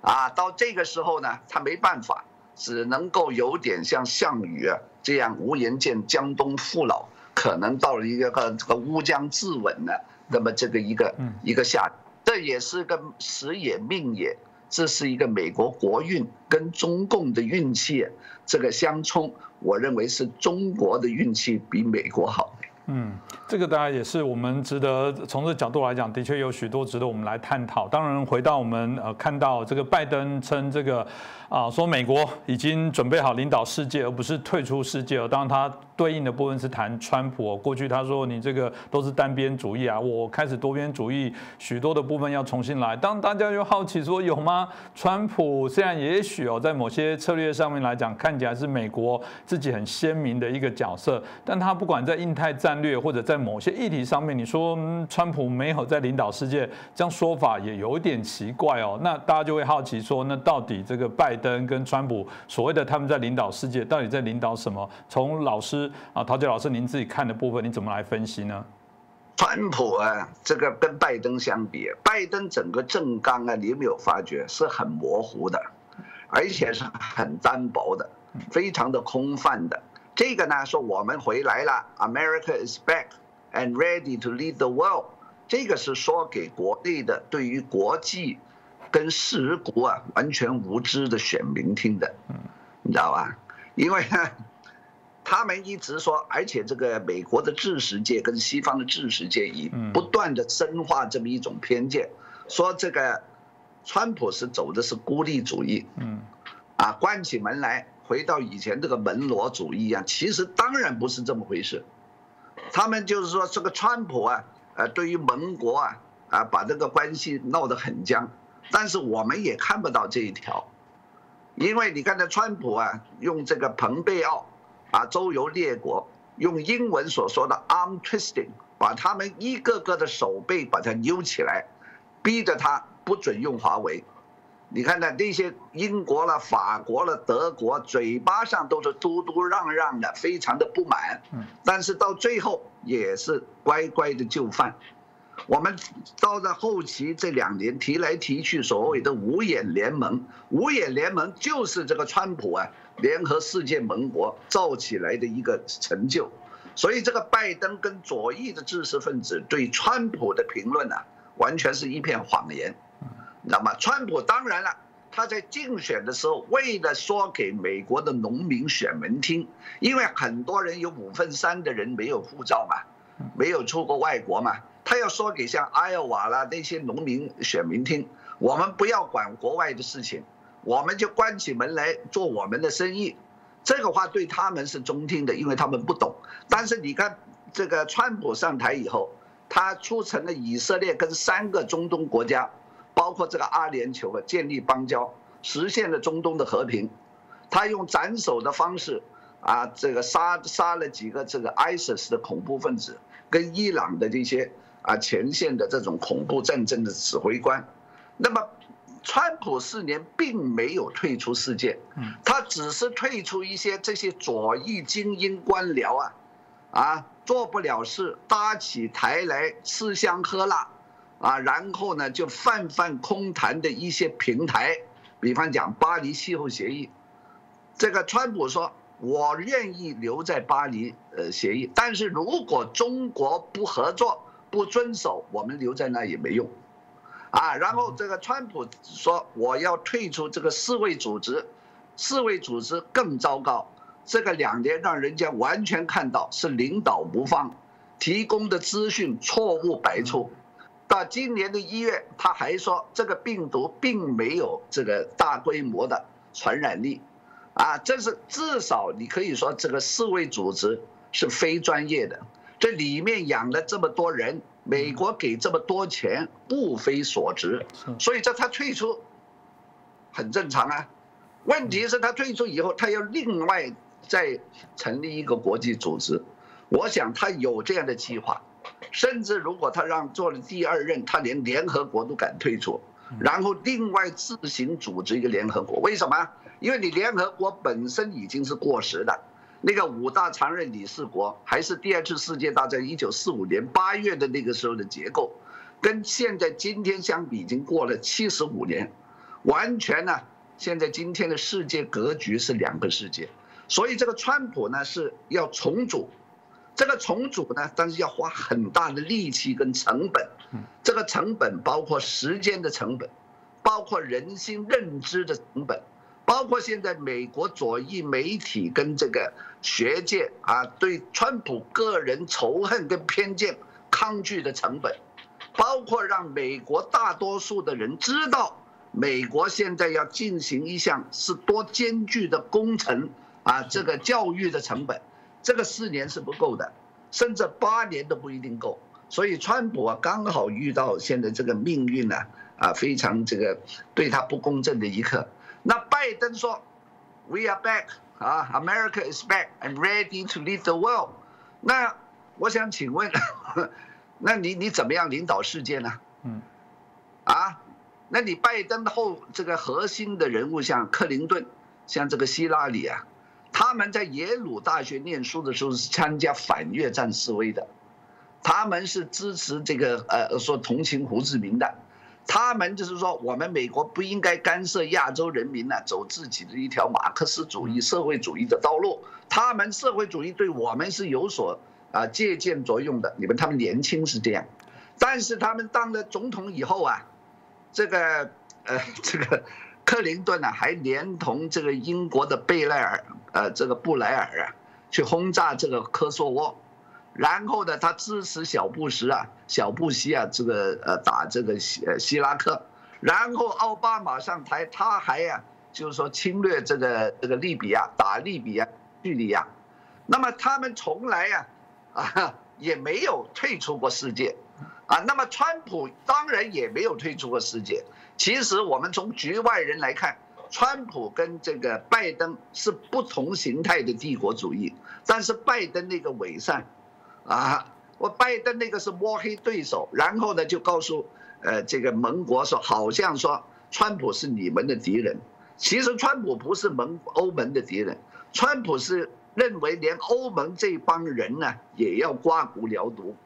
啊，到这个时候呢，他没办法。只能够有点像项羽啊这样无颜见江东父老，可能到了一个个这个乌江自刎了，那么这个一个一个下，这也是个时也命也，这是一个美国国运跟中共的运气这个相冲，我认为是中国的运气比美国好。嗯，这个当然也是我们值得从这角度来讲，的确有许多值得我们来探讨。当然，回到我们呃看到这个拜登称这个啊，说美国已经准备好领导世界，而不是退出世界。当然，他对应的部分是谈川普。过去他说你这个都是单边主义啊，我开始多边主义，许多的部分要重新来。当大家又好奇说有吗？川普虽然也许哦，在某些策略上面来讲，看起来是美国自己很鲜明的一个角色，但他不管在印太战。略或者在某些议题上面，你说川普没有在领导世界，这样说法也有点奇怪哦。那大家就会好奇说，那到底这个拜登跟川普所谓的他们在领导世界，到底在领导什么？从老师啊，陶杰老师您自己看的部分，你怎么来分析呢？川普啊，这个跟拜登相比，拜登整个政纲啊，你有没有发觉是很模糊的，而且是很单薄的，非常的空泛的。这个呢，说我们回来了，America is back and ready to lead the world。这个是说给国内的对于国际跟时国啊完全无知的选民听的，你知道吧？因为呢，他们一直说，而且这个美国的知识界跟西方的知识界已不断的深化这么一种偏见，说这个川普是走的是孤立主义，嗯，啊，关起门来。回到以前这个门罗主义一样，其实当然不是这么回事。他们就是说这个川普啊，呃，对于盟国啊，啊，把这个关系闹得很僵。但是我们也看不到这一条，因为你看这川普啊，用这个蓬佩奥啊，周游列国，用英文所说的 arm twisting，把他们一个个的手背把它扭起来，逼着他不准用华为。你看呢，那些英国了、法国了、德国，嘴巴上都是嘟嘟嚷嚷的，非常的不满。嗯，但是到最后也是乖乖的就范。我们到了后期这两年提来提去，所谓的五眼联盟，五眼联盟就是这个川普啊联合世界盟国造起来的一个成就。所以这个拜登跟左翼的知识分子对川普的评论呢，完全是一片谎言。那么，川普当然了，他在竞选的时候，为了说给美国的农民选民听，因为很多人有五分三的人没有护照嘛，没有出过外国嘛，他要说给像艾奥瓦啦那些农民选民听，我们不要管国外的事情，我们就关起门来做我们的生意。这个话对他们是中听的，因为他们不懂。但是你看，这个川普上台以后，他促成了以色列跟三个中东国家。包括这个阿联酋啊，建立邦交，实现了中东的和平。他用斩首的方式啊，这个杀杀了几个这个 ISIS 的恐怖分子，跟伊朗的这些啊前线的这种恐怖战争的指挥官。那么，川普四年并没有退出世界，他只是退出一些这些左翼精英官僚啊，啊做不了事，搭起台来吃香喝辣。啊，然后呢，就泛泛空谈的一些平台，比方讲巴黎气候协议，这个川普说，我愿意留在巴黎呃协议，但是如果中国不合作、不遵守，我们留在那也没用，啊，然后这个川普说我要退出这个世卫组织，世卫组织更糟糕，这个两年让人家完全看到是领导无方，提供的资讯错误百出。到今年的一月，他还说这个病毒并没有这个大规模的传染力，啊，这是至少你可以说这个世卫组织是非专业的，这里面养了这么多人，美国给这么多钱，不非所值，所以这他退出很正常啊。问题是，他退出以后，他要另外再成立一个国际组织，我想他有这样的计划。甚至如果他让做了第二任，他连联合国都敢退出，然后另外自行组织一个联合国，为什么？因为你联合国本身已经是过时的，那个五大常任理事国还是第二次世界大战一九四五年八月的那个时候的结构，跟现在今天相比已经过了七十五年，完全呢，现在今天的世界格局是两个世界，所以这个川普呢是要重组。这个重组呢，但是要花很大的力气跟成本，这个成本包括时间的成本，包括人心认知的成本，包括现在美国左翼媒体跟这个学界啊对川普个人仇恨跟偏见抗拒的成本，包括让美国大多数的人知道，美国现在要进行一项是多艰巨的工程啊，这个教育的成本。这个四年是不够的，甚至八年都不一定够。所以川普啊，刚好遇到现在这个命运呢，啊，非常这个对他不公正的一刻。那拜登说，We are back，啊，America is back and ready to lead the world。那我想请问，那你你怎么样领导世界呢？嗯，啊，那你拜登后这个核心的人物像克林顿，像这个希拉里啊。他们在耶鲁大学念书的时候是参加反越战示威的，他们是支持这个呃说同情胡志明的，他们就是说我们美国不应该干涉亚洲人民呢走自己的一条马克思主义社会主义的道路，他们社会主义对我们是有所啊借鉴作用的。你们他们年轻是这样，但是他们当了总统以后啊，这个呃 这个。克林顿呢，还连同这个英国的贝莱尔，呃，这个布莱尔啊，去轰炸这个科索沃，然后呢，他支持小布什啊，小布希啊，这个呃打这个希希拉克，然后奥巴马上台，他还呀，就是说侵略这个这个利比亚，打利比亚、叙利亚，那么他们从来呀，啊 也没有退出过世界，啊，那么川普当然也没有退出过世界。其实我们从局外人来看，川普跟这个拜登是不同形态的帝国主义，但是拜登那个伪善，啊，我拜登那个是摸黑对手，然后呢就告诉呃这个盟国说，好像说川普是你们的敌人。其实川普不是盟欧盟的敌人，川普是认为连欧盟这帮人呢也要刮骨疗毒。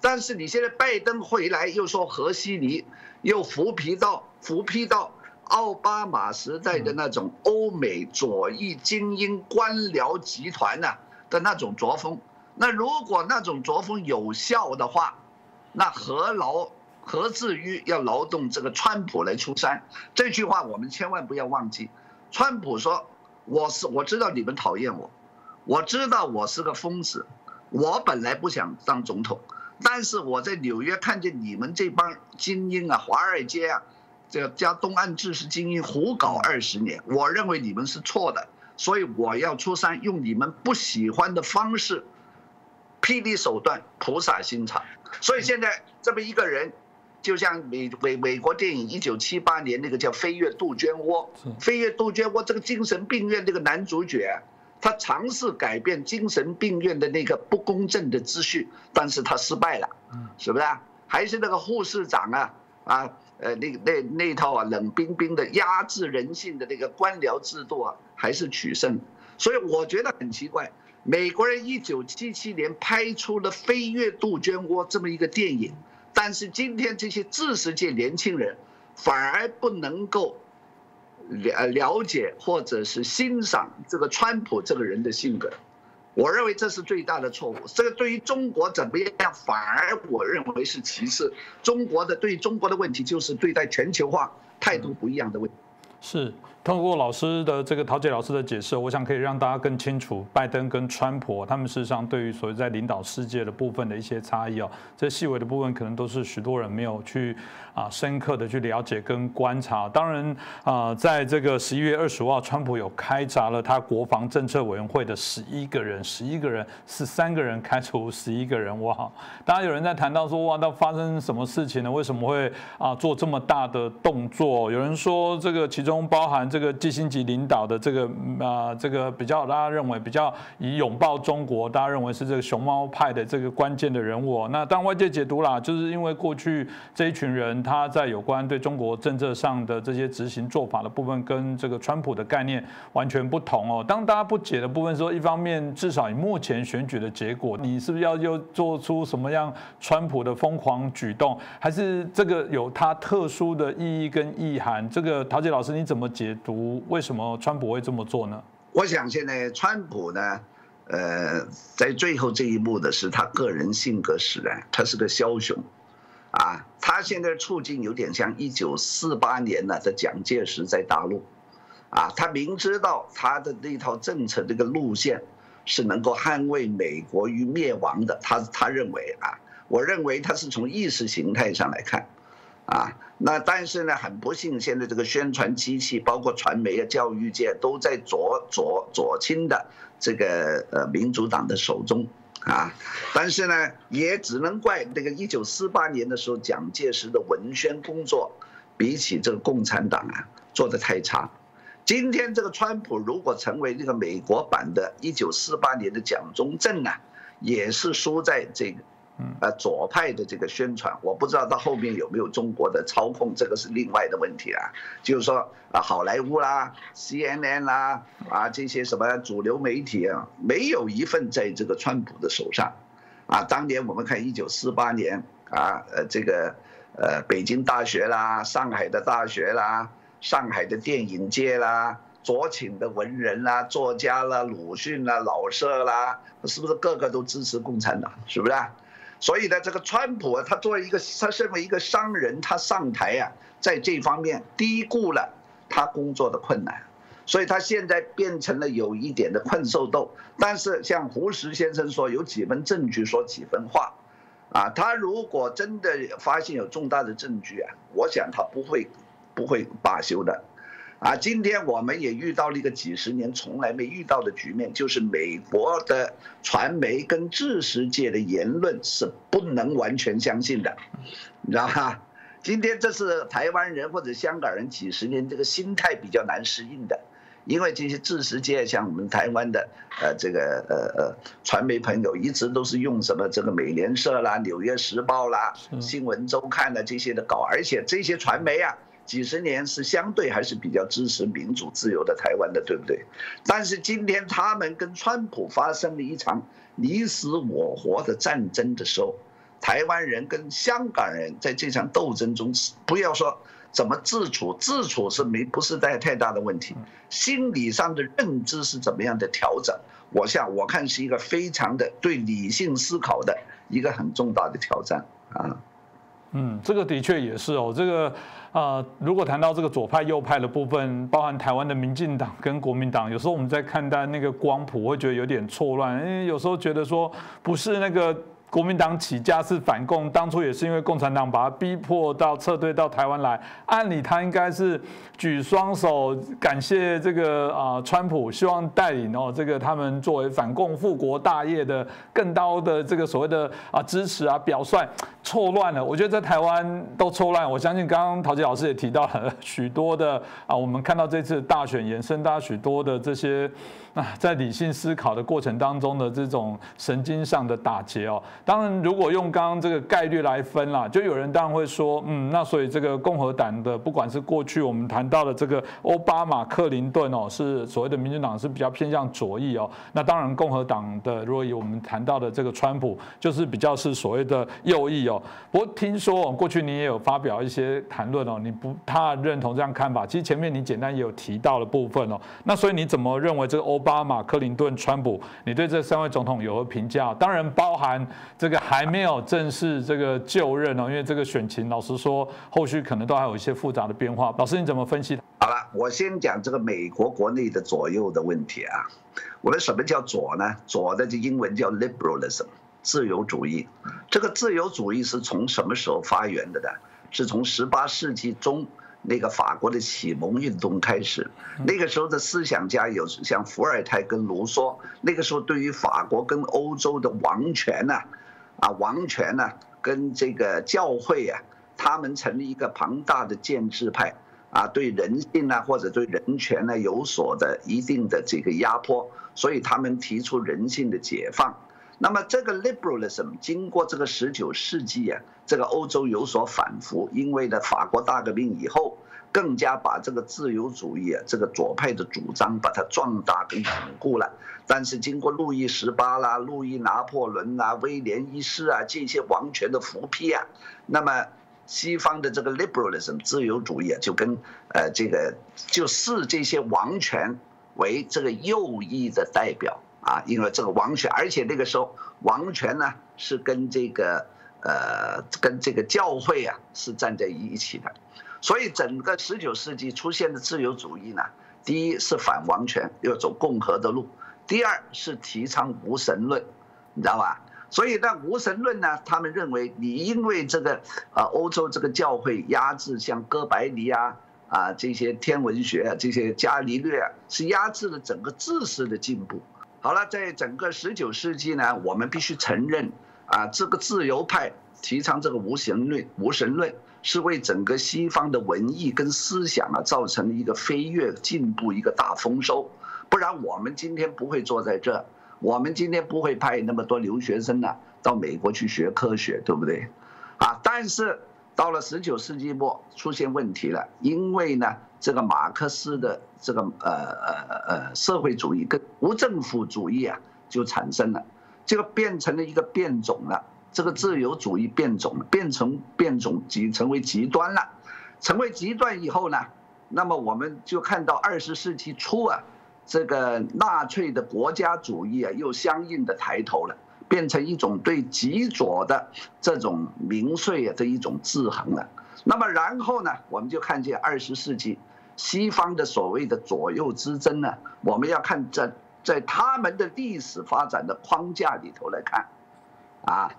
但是你现在拜登回来又说核西尼，又扶皮到扶批到奥巴马时代的那种欧美左翼精英官僚集团呢的那种作风。那如果那种作风有效的话，那何劳何至于要劳动这个川普来出山？这句话我们千万不要忘记。川普说：“我是我知道你们讨厌我，我知道我是个疯子，我本来不想当总统，但是我在纽约看见你们这帮精英啊，华尔街啊，这个加东岸知识精英胡搞二十年，我认为你们是错的，所以我要出山，用你们不喜欢的方式。”霹雳手段，菩萨心肠。所以现在这么一个人，就像美美美国电影一九七八年那个叫《飞越杜鹃窝》，《飞越杜鹃窝》这个精神病院这个男主角，他尝试改变精神病院的那个不公正的秩序，但是他失败了，是不是？还是那个护士长啊啊呃那那那套啊冷冰冰的压制人性的那个官僚制度啊，还是取胜。所以我觉得很奇怪。美国人一九七七年拍出了《飞越杜鹃窝》这么一个电影，但是今天这些知识界年轻人反而不能够了了解或者是欣赏这个川普这个人的性格，我认为这是最大的错误。这个对于中国怎么样，反而我认为是歧视。中国的对中国的问题就是对待全球化态度不一样的问题。是。通过老师的这个陶杰老师的解释，我想可以让大家更清楚，拜登跟川普他们事实上对于所谓在领导世界的部分的一些差异哦，这细微的部分可能都是许多人没有去啊深刻的去了解跟观察。当然啊，在这个十一月二十五号，川普有开闸了他国防政策委员会的十一个人，十一个人十三个人开除十一个人，哇！当然有人在谈到说，哇，那发生什么事情呢？为什么会啊做这么大的动作？有人说这个其中包含这。这个基辛级领导的这个啊，这个比较大家认为比较以拥抱中国，大家认为是这个熊猫派的这个关键的人物。那当外界解读啦，就是因为过去这一群人他在有关对中国政策上的这些执行做法的部分，跟这个川普的概念完全不同哦。当大家不解的部分说，一方面至少以目前选举的结果，你是不是要又做出什么样川普的疯狂举动，还是这个有它特殊的意义跟意涵？这个陶杰老师你怎么解？为什么川普会这么做呢？我想现在川普呢，呃，在最后这一步的是他个人性格使然，他是个枭雄，啊，他现在处境有点像一九四八年呢的蒋介石在大陆，啊，他明知道他的那套政策这个路线是能够捍卫美国于灭亡的，他他认为啊，我认为他是从意识形态上来看。啊，那但是呢，很不幸，现在这个宣传机器，包括传媒啊、教育界，都在左左左倾的这个呃民主党的手中啊。但是呢，也只能怪那个一九四八年的时候，蒋介石的文宣工作，比起这个共产党啊，做的太差。今天这个川普如果成为这个美国版的一九四八年的蒋中正啊，也是输在这个。呃，左派的这个宣传，我不知道到后面有没有中国的操控，这个是另外的问题了。就是说啊，好莱坞啦、CNN 啦啊这些什么主流媒体啊，没有一份在这个川普的手上。啊，当年我们看一九四八年啊，呃，这个呃北京大学啦、上海的大学啦、上海的电影界啦、左倾的文人啦、作家啦、鲁迅啦、老舍啦，是不是个个都支持共产党？是不是？啊所以呢，这个川普啊，他作为一个他身为一个商人，他上台啊，在这方面低估了他工作的困难，所以他现在变成了有一点的困兽斗。但是像胡适先生说，有几分证据说几分话，啊，他如果真的发现有重大的证据啊，我想他不会不会罢休的。啊，今天我们也遇到了一个几十年从来没遇到的局面，就是美国的传媒跟知识界的言论是不能完全相信的，你知道吗？今天这是台湾人或者香港人几十年这个心态比较难适应的，因为这些知识界像我们台湾的呃这个呃呃传媒朋友一直都是用什么这个美联社啦、纽约时报啦、新闻周刊的这些的搞，而且这些传媒啊。几十年是相对还是比较支持民主自由的台湾的，对不对？但是今天他们跟川普发生了一场你死我活的战争的时候，台湾人跟香港人在这场斗争中，不要说怎么自处，自处是没不是太太大的问题，心理上的认知是怎么样的调整？我想我看是一个非常的对理性思考的一个很重大的挑战啊。嗯，这个的确也是哦。这个啊，如果谈到这个左派右派的部分，包含台湾的民进党跟国民党，有时候我们在看待那个光谱，会觉得有点错乱，因为有时候觉得说不是那个。国民党起家是反共，当初也是因为共产党把他逼迫到撤退到台湾来。按理他应该是举双手感谢这个啊川普，希望带领哦这个他们作为反共复国大业的更高的这个所谓的啊支持啊表率，错乱了。我觉得在台湾都错乱。我相信刚刚陶杰老师也提到了许多的啊，我们看到这次大选延伸大许多的这些。啊，在理性思考的过程当中的这种神经上的打结哦，当然如果用刚刚这个概率来分啦，就有人当然会说，嗯，那所以这个共和党的不管是过去我们谈到的这个奥巴马、克林顿哦，是所谓的民主党是比较偏向左翼哦，那当然共和党的如果以我们谈到的这个川普，就是比较是所谓的右翼哦。不过听说过去你也有发表一些谈论哦，你不太认同这样看法。其实前面你简单也有提到的部分哦，那所以你怎么认为这个欧？巴马、克林顿、川普，你对这三位总统有何评价？当然包含这个还没有正式这个就任哦，因为这个选情，老实说，后续可能都还有一些复杂的变化。老师你怎么分析？好了，我先讲这个美国国内的左右的问题啊。我们什么叫左呢？左的就英文叫 liberalism，自由主义。这个自由主义是从什么时候发源的呢？是从十八世纪中。那个法国的启蒙运动开始，那个时候的思想家有像伏尔泰跟卢梭，那个时候对于法国跟欧洲的王权呢，啊啊王权呢跟这个教会啊，他们成立一个庞大的建制派，啊对人性呢或者对人权呢有所的一定的这个压迫，所以他们提出人性的解放。那么这个 liberalism 经过这个十九世纪啊，这个欧洲有所反复，因为呢法国大革命以后，更加把这个自由主义啊这个左派的主张把它壮大跟巩固了。但是经过路易十八啦、路易拿破仑啦、威廉一世啊这些王权的复辟啊，那么西方的这个 liberalism 自由主义啊就跟呃这个就视这些王权为这个右翼的代表。啊，因为这个王权，而且那个时候王权呢是跟这个呃跟这个教会啊是站在一起的，所以整个十九世纪出现的自由主义呢，第一是反王权，要走共和的路；第二是提倡无神论，你知道吧？所以那无神论呢，他们认为你因为这个啊欧洲这个教会压制像哥白尼啊啊这些天文学这些伽利略啊，是压制了整个知识的进步。好了，在整个十九世纪呢，我们必须承认啊，这个自由派提倡这个无神论，无神论是为整个西方的文艺跟思想啊，造成了一个飞跃进步，一个大丰收。不然我们今天不会坐在这，我们今天不会派那么多留学生呢到美国去学科学，对不对？啊，但是到了十九世纪末出现问题了，因为呢。这个马克思的这个呃呃呃社会主义跟无政府主义啊就产生了，这个变成了一个变种了，这个自由主义变种了，变成变种极成为极端了，成为极端以后呢，那么我们就看到二十世纪初啊，这个纳粹的国家主义啊又相应的抬头了，变成一种对极左的这种民粹啊的一种制衡了。那么然后呢，我们就看见二十世纪西方的所谓的左右之争呢，我们要看在在他们的历史发展的框架里头来看，啊，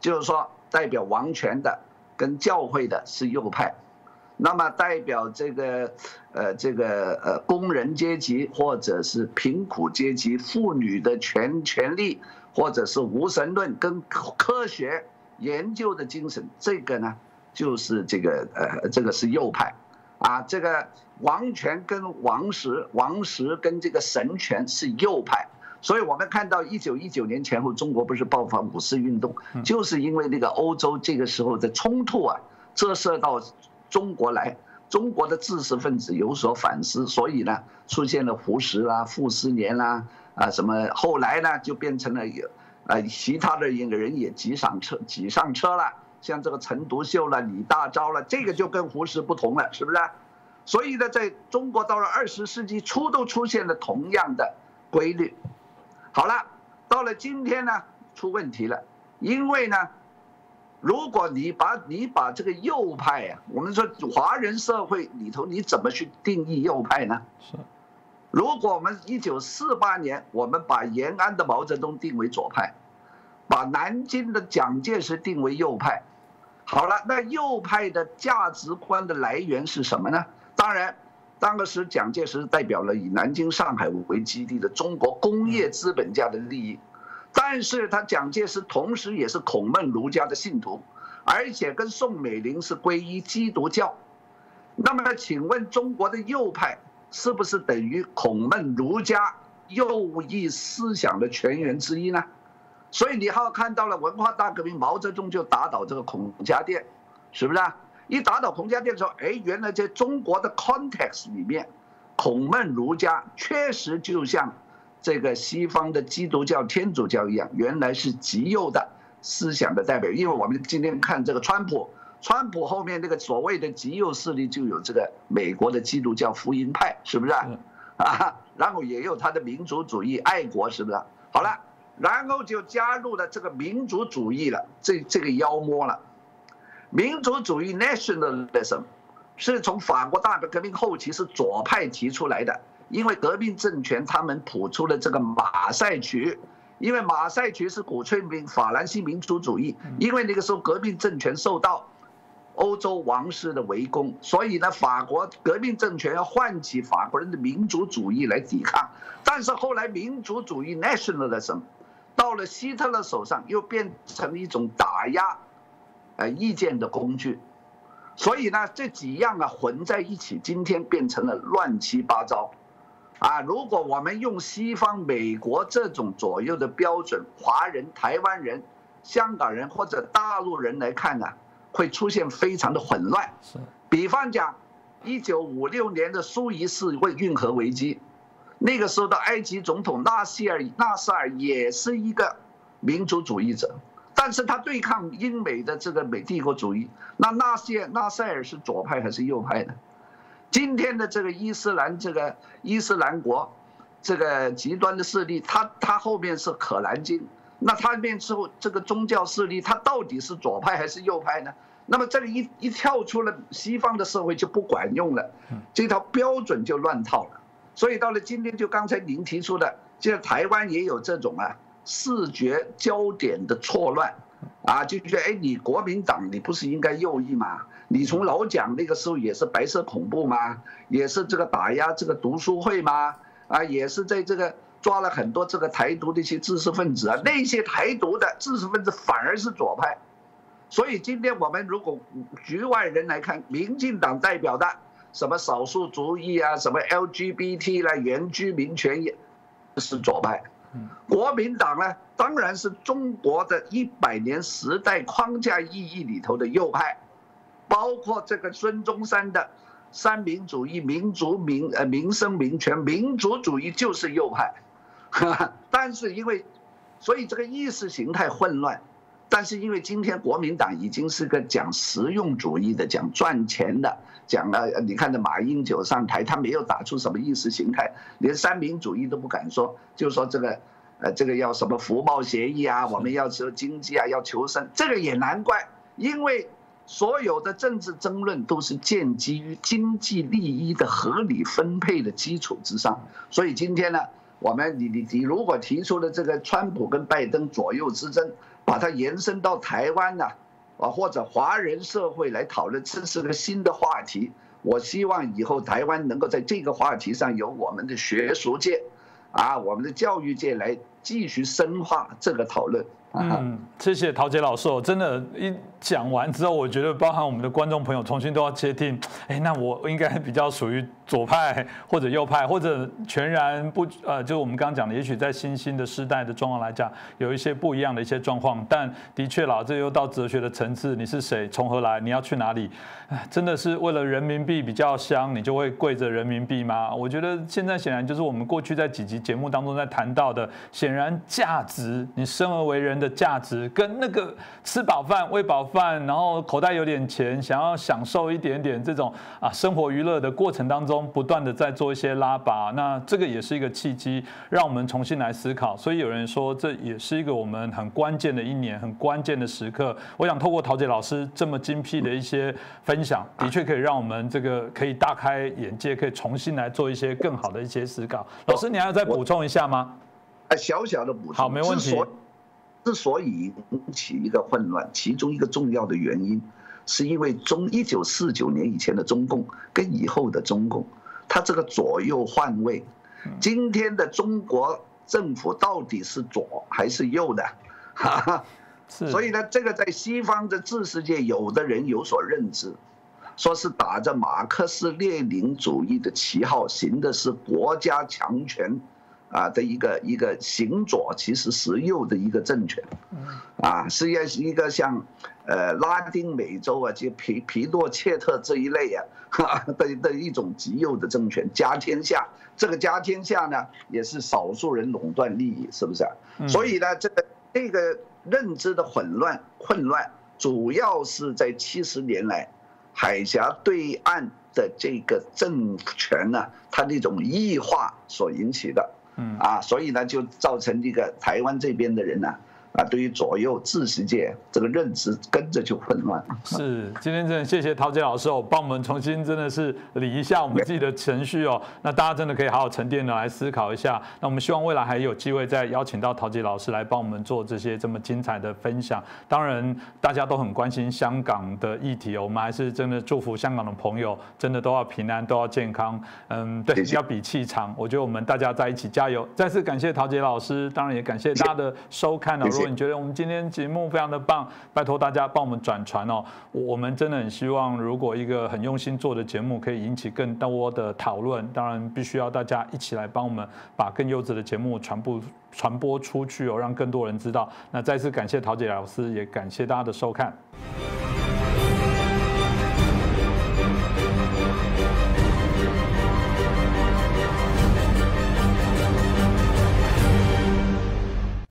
就是说代表王权的跟教会的是右派，那么代表这个呃这个呃工人阶级或者是贫苦阶级妇女的权权利，或者是无神论跟科学研究的精神，这个呢？就是这个呃，这个是右派，啊，这个王权跟王石，王石跟这个神权是右派，所以我们看到一九一九年前后，中国不是爆发五四运动，就是因为那个欧洲这个时候的冲突啊，折射到中国来，中国的知识分子有所反思，所以呢，出现了胡适啦、傅斯年啦，啊什么，后来呢就变成了有，呃，其他的一个人也挤上车，挤上车了，像这个陈独秀了、李大钊了，这个就跟胡适不同了，是不是？所以呢，在中国到了二十世纪初都出现了同样的规律。好了，到了今天呢，出问题了，因为呢。如果你把你把这个右派呀，我们说华人社会里头，你怎么去定义右派呢？是。如果我们一九四八年，我们把延安的毛泽东定为左派，把南京的蒋介石定为右派，好了，那右派的价值观的来源是什么呢？当然，当时蒋介石代表了以南京、上海为基地的中国工业资本家的利益。但是他蒋介石同时也是孔孟儒家的信徒，而且跟宋美龄是皈依基督教。那么，请问中国的右派是不是等于孔孟儒家右翼思想的泉源之一呢？所以你还看到了文化大革命，毛泽东就打倒这个孔家店，是不是啊？一打倒孔家店的时候，哎，原来在中国的 context 里面，孔孟儒家确实就像。这个西方的基督教、天主教一样，原来是极右的思想的代表。因为我们今天看这个川普，川普后面那个所谓的极右势力就有这个美国的基督教福音派，是不是？啊，然后也有他的民族主义、爱国，是不是？好了，然后就加入了这个民族主义了，这这个妖魔了。民族主义 （nationalism） 是从法国大革命后期是左派提出来的。因为革命政权他们谱出了这个马赛曲，因为马赛曲是鼓吹民法兰西民族主义，因为那个时候革命政权受到欧洲王室的围攻，所以呢，法国革命政权要唤起法国人的民族主义来抵抗。但是后来民族主义 nationalism 到了希特勒手上，又变成一种打压呃意见的工具，所以呢，这几样啊混在一起，今天变成了乱七八糟。啊，如果我们用西方、美国这种左右的标准，华人、台湾人、香港人或者大陆人来看呢，会出现非常的混乱。是，比方讲，一九五六年的苏伊士运河危机，那个时候的埃及总统纳希尔纳赛尔也是一个民族主义者，但是他对抗英美的这个美帝国主义。那纳西尔纳赛尔是左派还是右派呢？今天的这个伊斯兰这个伊斯兰国，这个极端的势力，他他后面是可兰经，那他面之后这个宗教势力，他到底是左派还是右派呢？那么这个一一跳出了西方的社会就不管用了，这套标准就乱套了。所以到了今天，就刚才您提出的，现在台湾也有这种啊视觉焦点的错乱，啊就觉得哎你国民党你不是应该右翼吗？你从老蒋那个时候也是白色恐怖吗？也是这个打压这个读书会吗？啊，也是在这个抓了很多这个台独的一些知识分子啊，那些台独的知识分子反而是左派。所以今天我们如果局外人来看，民进党代表的什么少数族裔啊，什么 LGBT 啦，原居民权益，是左派。国民党呢，当然是中国的一百年时代框架意义里头的右派。包括这个孙中山的三民主义、民族民呃民生民权、民族主义就是右派，但是因为，所以这个意识形态混乱，但是因为今天国民党已经是个讲实用主义的、讲赚钱的、讲了你看这马英九上台，他没有打出什么意识形态，连三民主义都不敢说，就说这个呃这个要什么服贸协议啊，我们要求经济啊，要求生，这个也难怪，因为。所有的政治争论都是建基于经济利益的合理分配的基础之上，所以今天呢，我们你你你如果提出了这个川普跟拜登左右之争，把它延伸到台湾呢，啊或者华人社会来讨论，这是个新的话题。我希望以后台湾能够在这个话题上由我们的学术界，啊我们的教育界来继续深化这个讨论。嗯，谢谢陶杰老师，真的，一讲完之后，我觉得包含我们的观众朋友重新都要接听。哎，那我应该比较属于左派或者右派，或者全然不呃，就我们刚刚讲的，也许在新兴的时代的状况来讲，有一些不一样的一些状况。但的确啦，这又到哲学的层次，你是谁，从何来，你要去哪里？真的是为了人民币比较香，你就会跪着人民币吗？我觉得现在显然就是我们过去在几集节目当中在谈到的，显然价值，你生而为人的价值，跟那个吃饱饭、喂饱饭，然后口袋有点钱，想要享受一点点这种啊生活娱乐的过程当中，不断的在做一些拉拔。那这个也是一个契机，让我们重新来思考。所以有人说，这也是一个我们很关键的一年，很关键的时刻。我想透过陶杰老师这么精辟的一些分。分享的确可以让我们这个可以大开眼界，可以重新来做一些更好的一些思考。老师，你还要再补充一下吗？啊，小小的补充。好，没问题。之所以引起一个混乱，其中一个重要的原因，是因为中一九四九年以前的中共跟以后的中共，它这个左右换位。今天的中国政府到底是左还是右的？哈哈。所以呢，这个在西方的知识界，有的人有所认知，说是打着马克思列宁主义的旗号，行的是国家强权，啊的一个一个行左其实实右的一个政权，啊，实际上是一个像，呃，拉丁美洲啊，就皮皮诺切特这一类啊，的的一种极右的政权，家天下，这个家天下呢，也是少数人垄断利益，是不是？啊所以呢，这个这个。认知的混乱、混乱，主要是在七十年来，海峡对岸的这个政权呢，它那种异化所引起的。嗯啊，所以呢，就造成这个台湾这边的人呢。对于左右知识界这个认知跟着就混乱。是，今天真的谢谢陶杰老师哦，帮我们重新真的是理一下我们自己的程序哦。那大家真的可以好好沉淀的来思考一下。那我们希望未来还有机会再邀请到陶杰老师来帮我们做这些这么精彩的分享。当然，大家都很关心香港的议题哦，我们还是真的祝福香港的朋友真的都要平安，都要健康。嗯，对，要比气场。我觉得我们大家在一起加油。再次感谢陶杰老师，当然也感谢大家的收看哦。你觉得我们今天节目非常的棒，拜托大家帮我们转传哦。我们真的很希望，如果一个很用心做的节目可以引起更多的讨论，当然必须要大家一起来帮我们把更优质的节目传播传播出去哦，让更多人知道。那再次感谢陶姐老师，也感谢大家的收看。